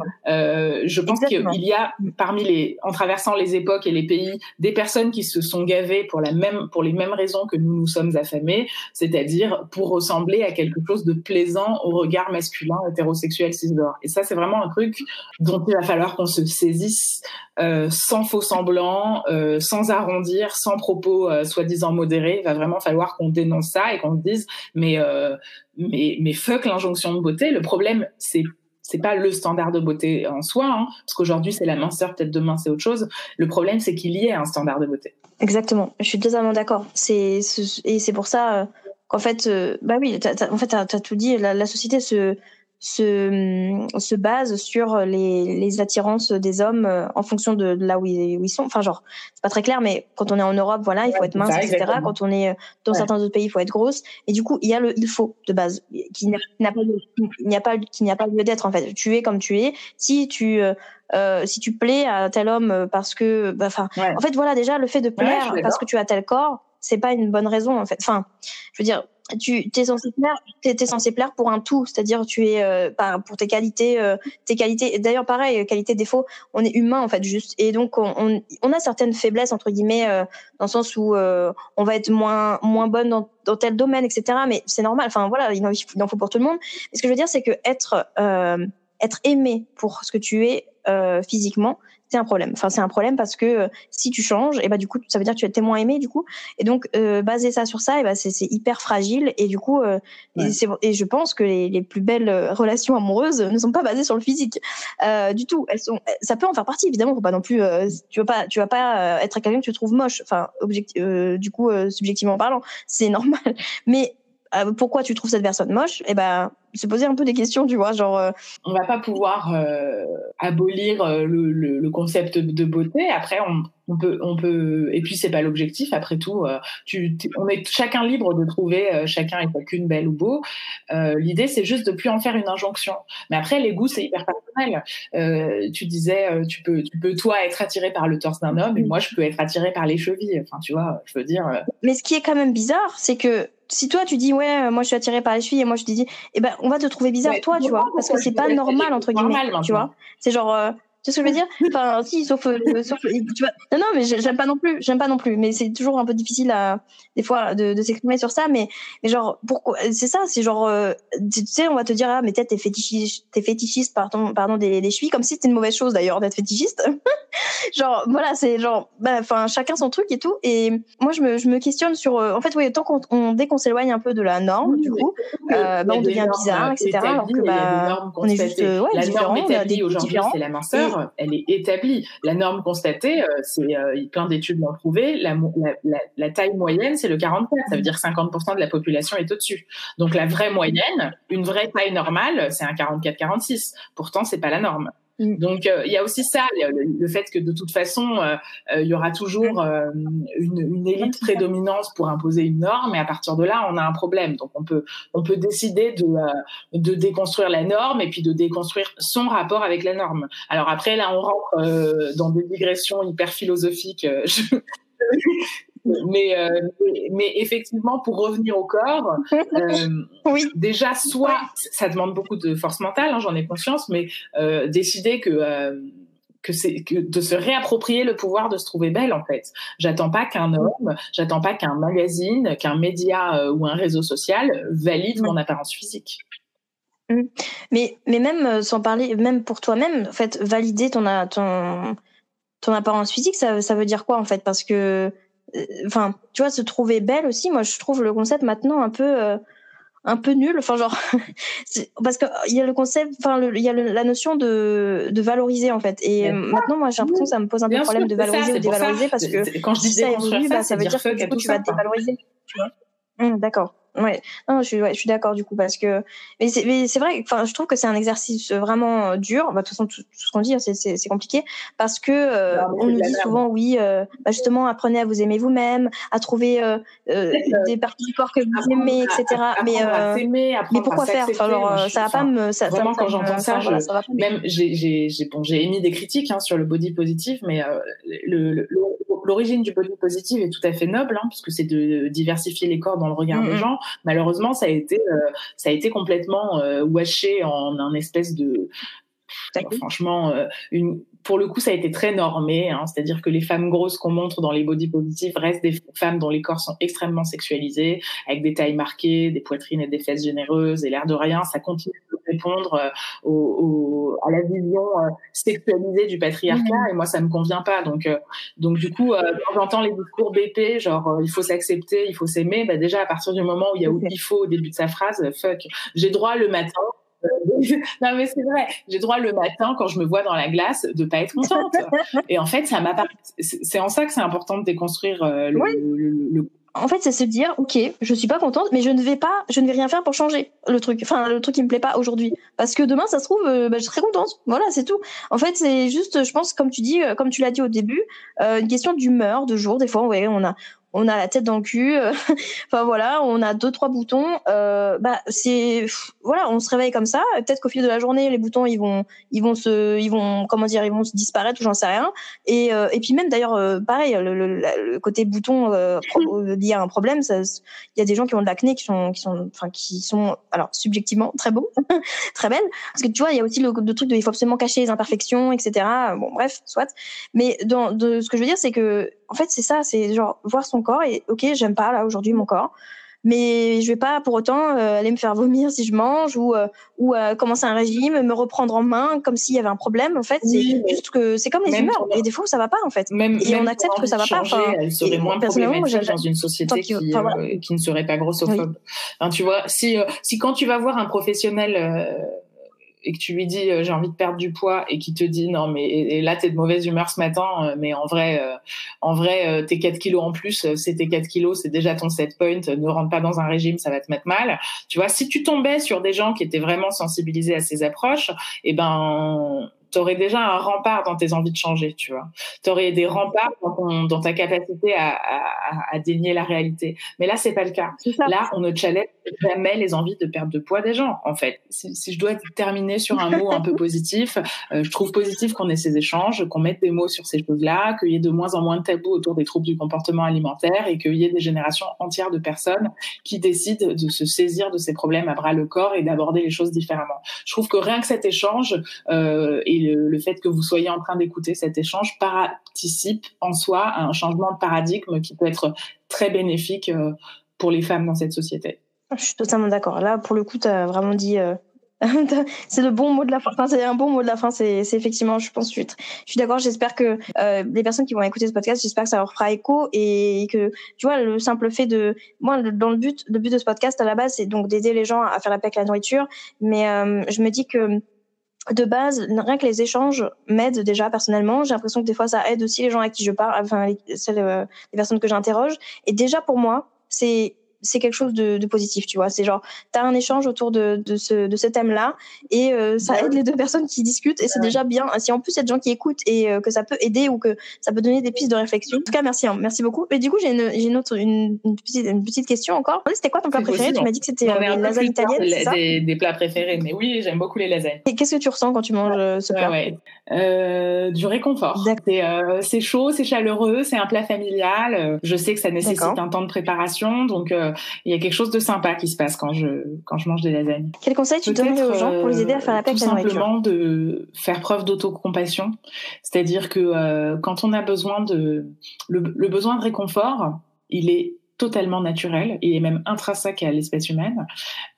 S3: je pense qu'il y a parmi les, en traversant les époques et les pays, des personnes personnes qui se sont gavées pour la même pour les mêmes raisons que nous nous sommes affamés, c'est-à-dire pour ressembler à quelque chose de plaisant au regard masculin hétérosexuel cisgenre. Et ça, c'est vraiment un truc dont il va falloir qu'on se saisisse euh, sans faux semblant, euh, sans arrondir, sans propos euh, soi-disant modérés. Il va vraiment falloir qu'on dénonce ça et qu'on se dise mais euh, mais mais fuck l'injonction de beauté. Le problème, c'est c'est pas le standard de beauté en soi, hein, parce qu'aujourd'hui c'est la minceur, peut-être demain c'est autre chose. Le problème c'est qu'il y ait un standard de beauté.
S2: Exactement, je suis totalement d'accord. C'est et c'est pour ça qu'en fait, bah oui, en fait, tout dit. La société se se, se base sur les, les attirances des hommes euh, en fonction de, là où ils, où ils, sont. Enfin, genre, c'est pas très clair, mais quand on est en Europe, voilà, il faut être mince, ça, etc. Quand on est euh, dans ouais. certains autres pays, il faut être grosse. Et du coup, il y a le il faut de base qui n'a pas n'y a pas qui n'y a pas lieu d'être en fait. Tu es comme tu es. Si tu euh, euh, si tu plais à tel homme parce que, bah, ouais. en fait, voilà, déjà le fait de plaire parce que tu as tel corps, c'est pas une bonne raison en fait. Enfin, je veux dire, tu es censé plaire, t'es es censé plaire pour un tout, c'est-à-dire tu es euh, pour tes qualités, euh, tes qualités. D'ailleurs, pareil, qualité défaut, on est humain en fait juste, et donc on, on, on a certaines faiblesses entre guillemets euh, dans le sens où euh, on va être moins moins bonne dans, dans tel domaine, etc. Mais c'est normal. Enfin voilà, il en, il en faut pour tout le monde. Mais ce que je veux dire, c'est que être euh, être aimé pour ce que tu es physiquement, c'est un problème. Enfin, c'est un problème parce que euh, si tu changes, et bah du coup, ça veut dire que tu es témoin aimé du coup. Et donc euh, baser ça sur ça, et bah c'est hyper fragile. Et du coup, euh, ouais. et, et, je pense que les, les, plus belles euh, relations amoureuses ne sont pas basées sur le physique euh, du tout. Elles sont, ça peut en faire partie évidemment. Faut pas non plus, euh, tu vas pas, tu vas pas être quelqu'un que tu trouves moche. Enfin, objectif, du coup, subjectivement parlant, c'est normal. Mais pourquoi tu trouves cette personne moche? Et ben se poser un peu des questions, tu vois, genre. Euh...
S3: On va pas pouvoir euh, abolir euh, le, le, le, concept de beauté. Après, on, on peut, on peut, et puis c'est pas l'objectif. Après tout, euh, tu, on est chacun libre de trouver chacun et chacune belle ou beau. L'idée, c'est juste de plus en faire une injonction. Mais après, les goûts, c'est hyper personnel. tu disais, tu peux, tu peux toi être attiré par le torse d'un homme, et moi, je peux être attiré par les chevilles. Enfin, tu vois, je veux dire.
S2: Mais ce qui est quand même bizarre, c'est que si toi tu dis ouais moi je suis attirée par les chevilles et moi je te dis eh ben on va te trouver bizarre ouais, toi tu vois parce que c'est pas normal entre guillemets tu vois. c'est genre euh, tu sais ce que je veux dire Enfin, si, sauf, euh, sauf tu vois. Non, non, mais j'aime pas non plus. J'aime pas non plus. Mais c'est toujours un peu difficile à, des fois, de, de s'exprimer sur ça. Mais, mais genre, pourquoi C'est ça. C'est genre, euh, tu sais, on va te dire ah, mais t'es fétichiste, t'es fétichiste, pardon, pardon, des, des chevilles, comme si c'était une mauvaise chose d'ailleurs d'être fétichiste. genre, voilà, c'est genre, enfin, bah, chacun son truc et tout. Et moi, je me, je me questionne sur, euh, en fait, oui, tant qu'on, on, dès qu'on s'éloigne un peu de la norme, du coup, euh, bah, on devient bizarre, etc. Alors que bah, on est juste, ouais,
S3: la
S2: différent,
S3: norme établie aujourd'hui, c'est la minceur elle est établie. La norme constatée, euh, c'est euh, plein d'études l'ont prouvé, la, taille moyenne, c'est le 44. Ça veut dire 50% de la population est au-dessus. Donc la vraie moyenne, une vraie taille normale, c'est un 44-46. Pourtant, c'est pas la norme. Donc euh, il y a aussi ça, le, le, fait que de toute façon euh, il euh, y aura toujours euh, une, une, élite prédominante pour imposer une norme et à partir de là on a un problème. Donc on peut on peut décider de de déconstruire la norme et puis de déconstruire son rapport avec la norme. Alors après là on rentre dans des digressions hyper philosophiques. Je, mais, euh, mais, effectivement, pour revenir au corps, euh,
S2: oui.
S3: déjà, soit ça demande beaucoup de force mentale, hein, j'en ai conscience, mais euh, décider que que c'est que de se réapproprier le pouvoir de se trouver belle en fait. J'attends pas qu'un homme, j'attends pas qu'un magazine, qu'un média euh, ou un réseau social valide mon apparence physique.
S2: Mmh. Mais mais même sans parler, même pour toi-même, en fait, valider ton ton ton apparence physique, ça ça veut dire quoi en fait? Parce que enfin tu vois se trouver belle aussi. Moi je trouve le concept maintenant un peu euh, un peu nul. Enfin genre parce que il y a le concept enfin il y a le, la notion de de valoriser en fait. Et euh, maintenant moi j'ai l'impression que ça me pose un peu problème de valoriser
S3: ça,
S2: ou dévaloriser parce que
S3: quand je dis
S2: ça évolue bah, ça veut dire que du coup tu vas te dévaloriser. Tu vois. Mmh, d'accord Ouais, non, je suis, ouais, je suis d'accord du coup parce que, mais c'est, vrai. Enfin, je trouve que c'est un exercice vraiment euh, dur. Bah, de toute façon, tout, tout ce qu'on dit, hein, c'est, compliqué parce que euh, non, on nous dit souvent, oui, euh, bah, justement, apprenez à vous aimer vous-même, à trouver euh, euh, des parties du corps que vous aimez, etc.
S3: À,
S2: mais,
S3: euh,
S2: mais pourquoi faire? Enfin, alors, ça va pas me, ça,
S3: vraiment
S2: ça,
S3: quand j'entends ça, je, ça même j'ai, j'ai, j'ai, bon, j'ai émis des critiques hein, sur le body positif, mais le, le, l'origine du body positif est tout à fait noble, hein, puisque c'est de diversifier les corps dans le regard mmh. des gens. Malheureusement, ça a été, euh, ça a été complètement euh, washé en un espèce de, euh, franchement, une pour le coup, ça a été très normé. Hein, C'est-à-dire que les femmes grosses qu'on montre dans les body positifs restent des femmes dont les corps sont extrêmement sexualisés, avec des tailles marquées, des poitrines et des fesses généreuses. Et l'air de rien, ça continue de répondre euh, au, à la vision euh, sexualisée du patriarcat. Mmh. Et moi, ça me convient pas. Donc, euh, donc du coup, quand j'entends les discours BP, genre il faut s'accepter, il faut s'aimer, bah déjà à partir du moment où il y a il faut au début de sa phrase, fuck, j'ai droit le matin non mais c'est vrai, j'ai droit le matin quand je me vois dans la glace de pas être contente. Et en fait, ça. C'est en ça que c'est important de déconstruire euh, le,
S2: En fait, c'est se dire, ok, je suis pas contente, mais je ne vais pas, je ne vais rien faire pour changer le truc. Enfin, le truc qui me plaît pas aujourd'hui, parce que demain, ça se trouve, euh, bah, je serai contente. Voilà, c'est tout. En fait, c'est juste, je pense, comme tu dis, euh, comme tu l'as dit au début, une question d'humeur, de jour. Des fois, ouais, on a, on a la tête dans le cul, euh, enfin voilà, on a deux trois boutons. Euh, bah c'est voilà, on se réveille comme ça. Peut-être qu'au fil de la journée, les boutons ils vont ils vont se ils vont comment dire ils vont se disparaître ou j'en sais rien. Et euh, et puis même d'ailleurs pareil le, le, côté bouton lié à un problème, il y a des gens qui ont de l'acné qui sont qui sont enfin qui sont alors subjectivement très beaux, très belles parce que tu vois il y a aussi le, truc de il faut absolument cacher les imperfections etc. Bon bref soit. Mais dans de, ce que je veux dire c'est que en fait, c'est ça, c'est genre voir son corps et ok, j'aime pas là aujourd'hui mon corps, mais je vais pas pour autant euh, aller me faire vomir si je mange ou euh, ou euh, commencer un régime, me reprendre en main comme s'il y avait un problème. En fait, c'est juste que c'est comme les humeurs. Et des fois, ça va pas en fait.
S3: Même,
S2: et on accepte que ça va pas.
S3: Enfin, elle serait moins problématique dans une société qui, qui, ne serait pas grossophobe. tu vois, si si quand tu vas voir un professionnel et que tu lui dis euh, j'ai envie de perdre du poids et qui te dit non mais et, là t'es de mauvaise humeur ce matin euh, mais en vrai euh, en vrai tes 4 kilos en plus c'est tes 4 kilos c'est déjà ton set point ne rentre pas dans un régime ça va te mettre mal. Tu vois si tu tombais sur des gens qui étaient vraiment sensibilisés à ces approches et eh ben tu aurais déjà un rempart dans tes envies de changer, tu vois. Tu aurais des remparts dans, ta capacité à, à, dénier la réalité. Mais là, c'est pas le cas. Là, on ne challenge jamais les envies de perte de poids des gens, en fait. Si, je dois terminer sur un mot un peu positif, euh, je trouve positif qu'on ait ces échanges, qu'on mette des mots sur ces choses-là, qu'il y ait de moins en moins de tabous autour des troubles du comportement alimentaire et qu'il y ait des générations entières de personnes qui décident de se saisir de ces problèmes à bras le corps et d'aborder les choses différemment. Je trouve que rien que cet échange euh, et le, fait que vous soyez en train d'écouter cet échange participe en soi à un changement de paradigme qui peut être très bénéfique euh, pour les femmes dans cette société.
S2: Je suis totalement d'accord. Là, pour le coup, tu as vraiment dit. Euh, c'est le bon mot de la fin. C'est un bon mot de la fin. C'est effectivement, je pense, je suis, je suis d'accord. J'espère que euh, les personnes qui vont écouter ce podcast, j'espère que ça leur fera écho et que, tu vois, le simple fait de, moi, dans le but, le but de ce podcast à la base, c'est donc d'aider les gens à faire la paix avec la nourriture. Mais je me dis que de base, rien que les échanges m'aident déjà personnellement. J'ai l'impression que des fois, ça aide aussi les gens à qui je parle, enfin les, euh, les personnes que j'interroge. Et déjà pour moi, c'est c'est quelque chose de, de, positif, tu vois. C'est genre, tu as un échange autour de, de ce, de ce thème-là et euh, ça aide les deux personnes qui discutent et c'est déjà bien. Si en plus il y a des gens qui écoutent et euh, que ça peut aider ou que ça peut donner des pistes de réflexion. En tout cas, merci, hein, merci beaucoup. Et du coup, j'ai une, j'ai une autre, une, une, petite, une petite question encore. C'était quoi ton plat préféré? Tu m'as dit que c'était euh, les lasagnes italiennes.
S3: Des, des, plats préférés, mais oui, j'aime beaucoup les lasagnes.
S2: Et qu'est-ce que tu ressens quand tu manges ce plat?
S3: ouais. Du réconfort. C'est chaud, c'est chaleureux, c'est un plat familial. Je sais que ça nécessite un temps de préparation, donc il y a quelque chose de sympa qui se passe quand je, quand je mange des lasagnes.
S2: Quel conseil tu donnes aux gens pour les aider à faire la paix
S3: Tout simplement de faire preuve d'autocompassion. C'est-à-dire que euh, quand on a besoin de... le besoin de réconfort, il est totalement naturel, il est même intrinsèque à l'espèce humaine.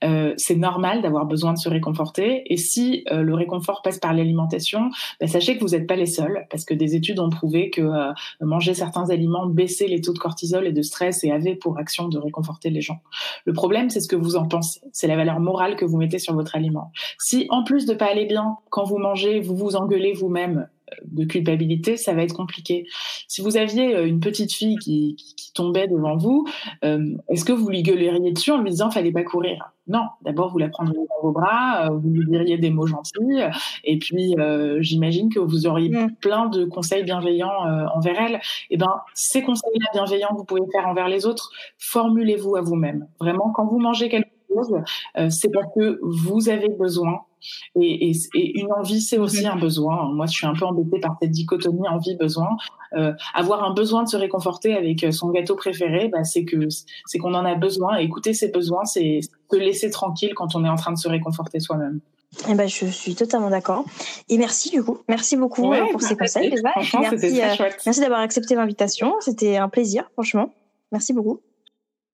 S3: Euh, c'est normal d'avoir besoin de se réconforter. Et si euh, le réconfort passe par l'alimentation, bah, sachez que vous n'êtes pas les seuls, parce que des études ont prouvé que euh, manger certains aliments baissait les taux de cortisol et de stress et avait pour action de réconforter les gens. Le problème, c'est ce que vous en pensez. C'est la valeur morale que vous mettez sur votre aliment. Si en plus de pas aller bien quand vous mangez, vous vous engueulez vous-même de culpabilité, ça va être compliqué. Si vous aviez euh, une petite fille qui, qui, tombait devant vous, euh, est-ce que vous lui gueuleriez dessus en lui disant fallait pas courir? Non. D'abord, vous la prendriez dans vos bras, euh, vous lui diriez des mots gentils, et puis j'imagine que vous auriez mm. plein de conseils bienveillants envers elle. Et eh ben, ces conseils bienveillants que vous pouvez faire envers les autres, formulez-vous à vous-même. Vraiment, quand vous mangez quelque chose, c'est parce que vous avez besoin et, une envie, c'est aussi un besoin. Moi, je suis un peu embêtée par cette dichotomie envie-besoin. Euh, avoir un besoin de se réconforter avec euh, son gâteau préféré, bah, c'est que c'est qu'on en a besoin. écouter ses besoins, c'est se laisser tranquille quand on est en train de se réconforter soi-même. Eh ben, je suis totalement d'accord. Et merci du coup. Merci beaucoup euh, pour ces conseils déjà.
S4: Merci,
S3: euh, merci d'avoir accepté l'invitation. C'était un plaisir, franchement. Merci beaucoup.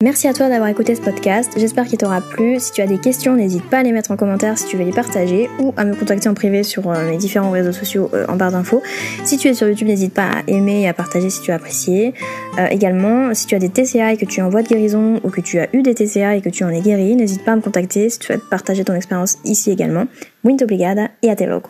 S2: Merci à toi d'avoir écouté ce podcast, j'espère qu'il t'aura plu. Si tu as des questions, n'hésite pas à les mettre en commentaire si tu veux les partager ou à me contacter en privé sur euh, mes différents réseaux sociaux euh, en barre d'infos. Si tu es sur YouTube, n'hésite pas à aimer et à partager si tu as apprécié. Euh, également, si tu as des TCA et que tu es en voie de guérison ou que tu as eu des TCA et que tu en es guéri, n'hésite pas à me contacter si tu souhaites partager ton expérience ici également. Muito obrigada et à tes logos.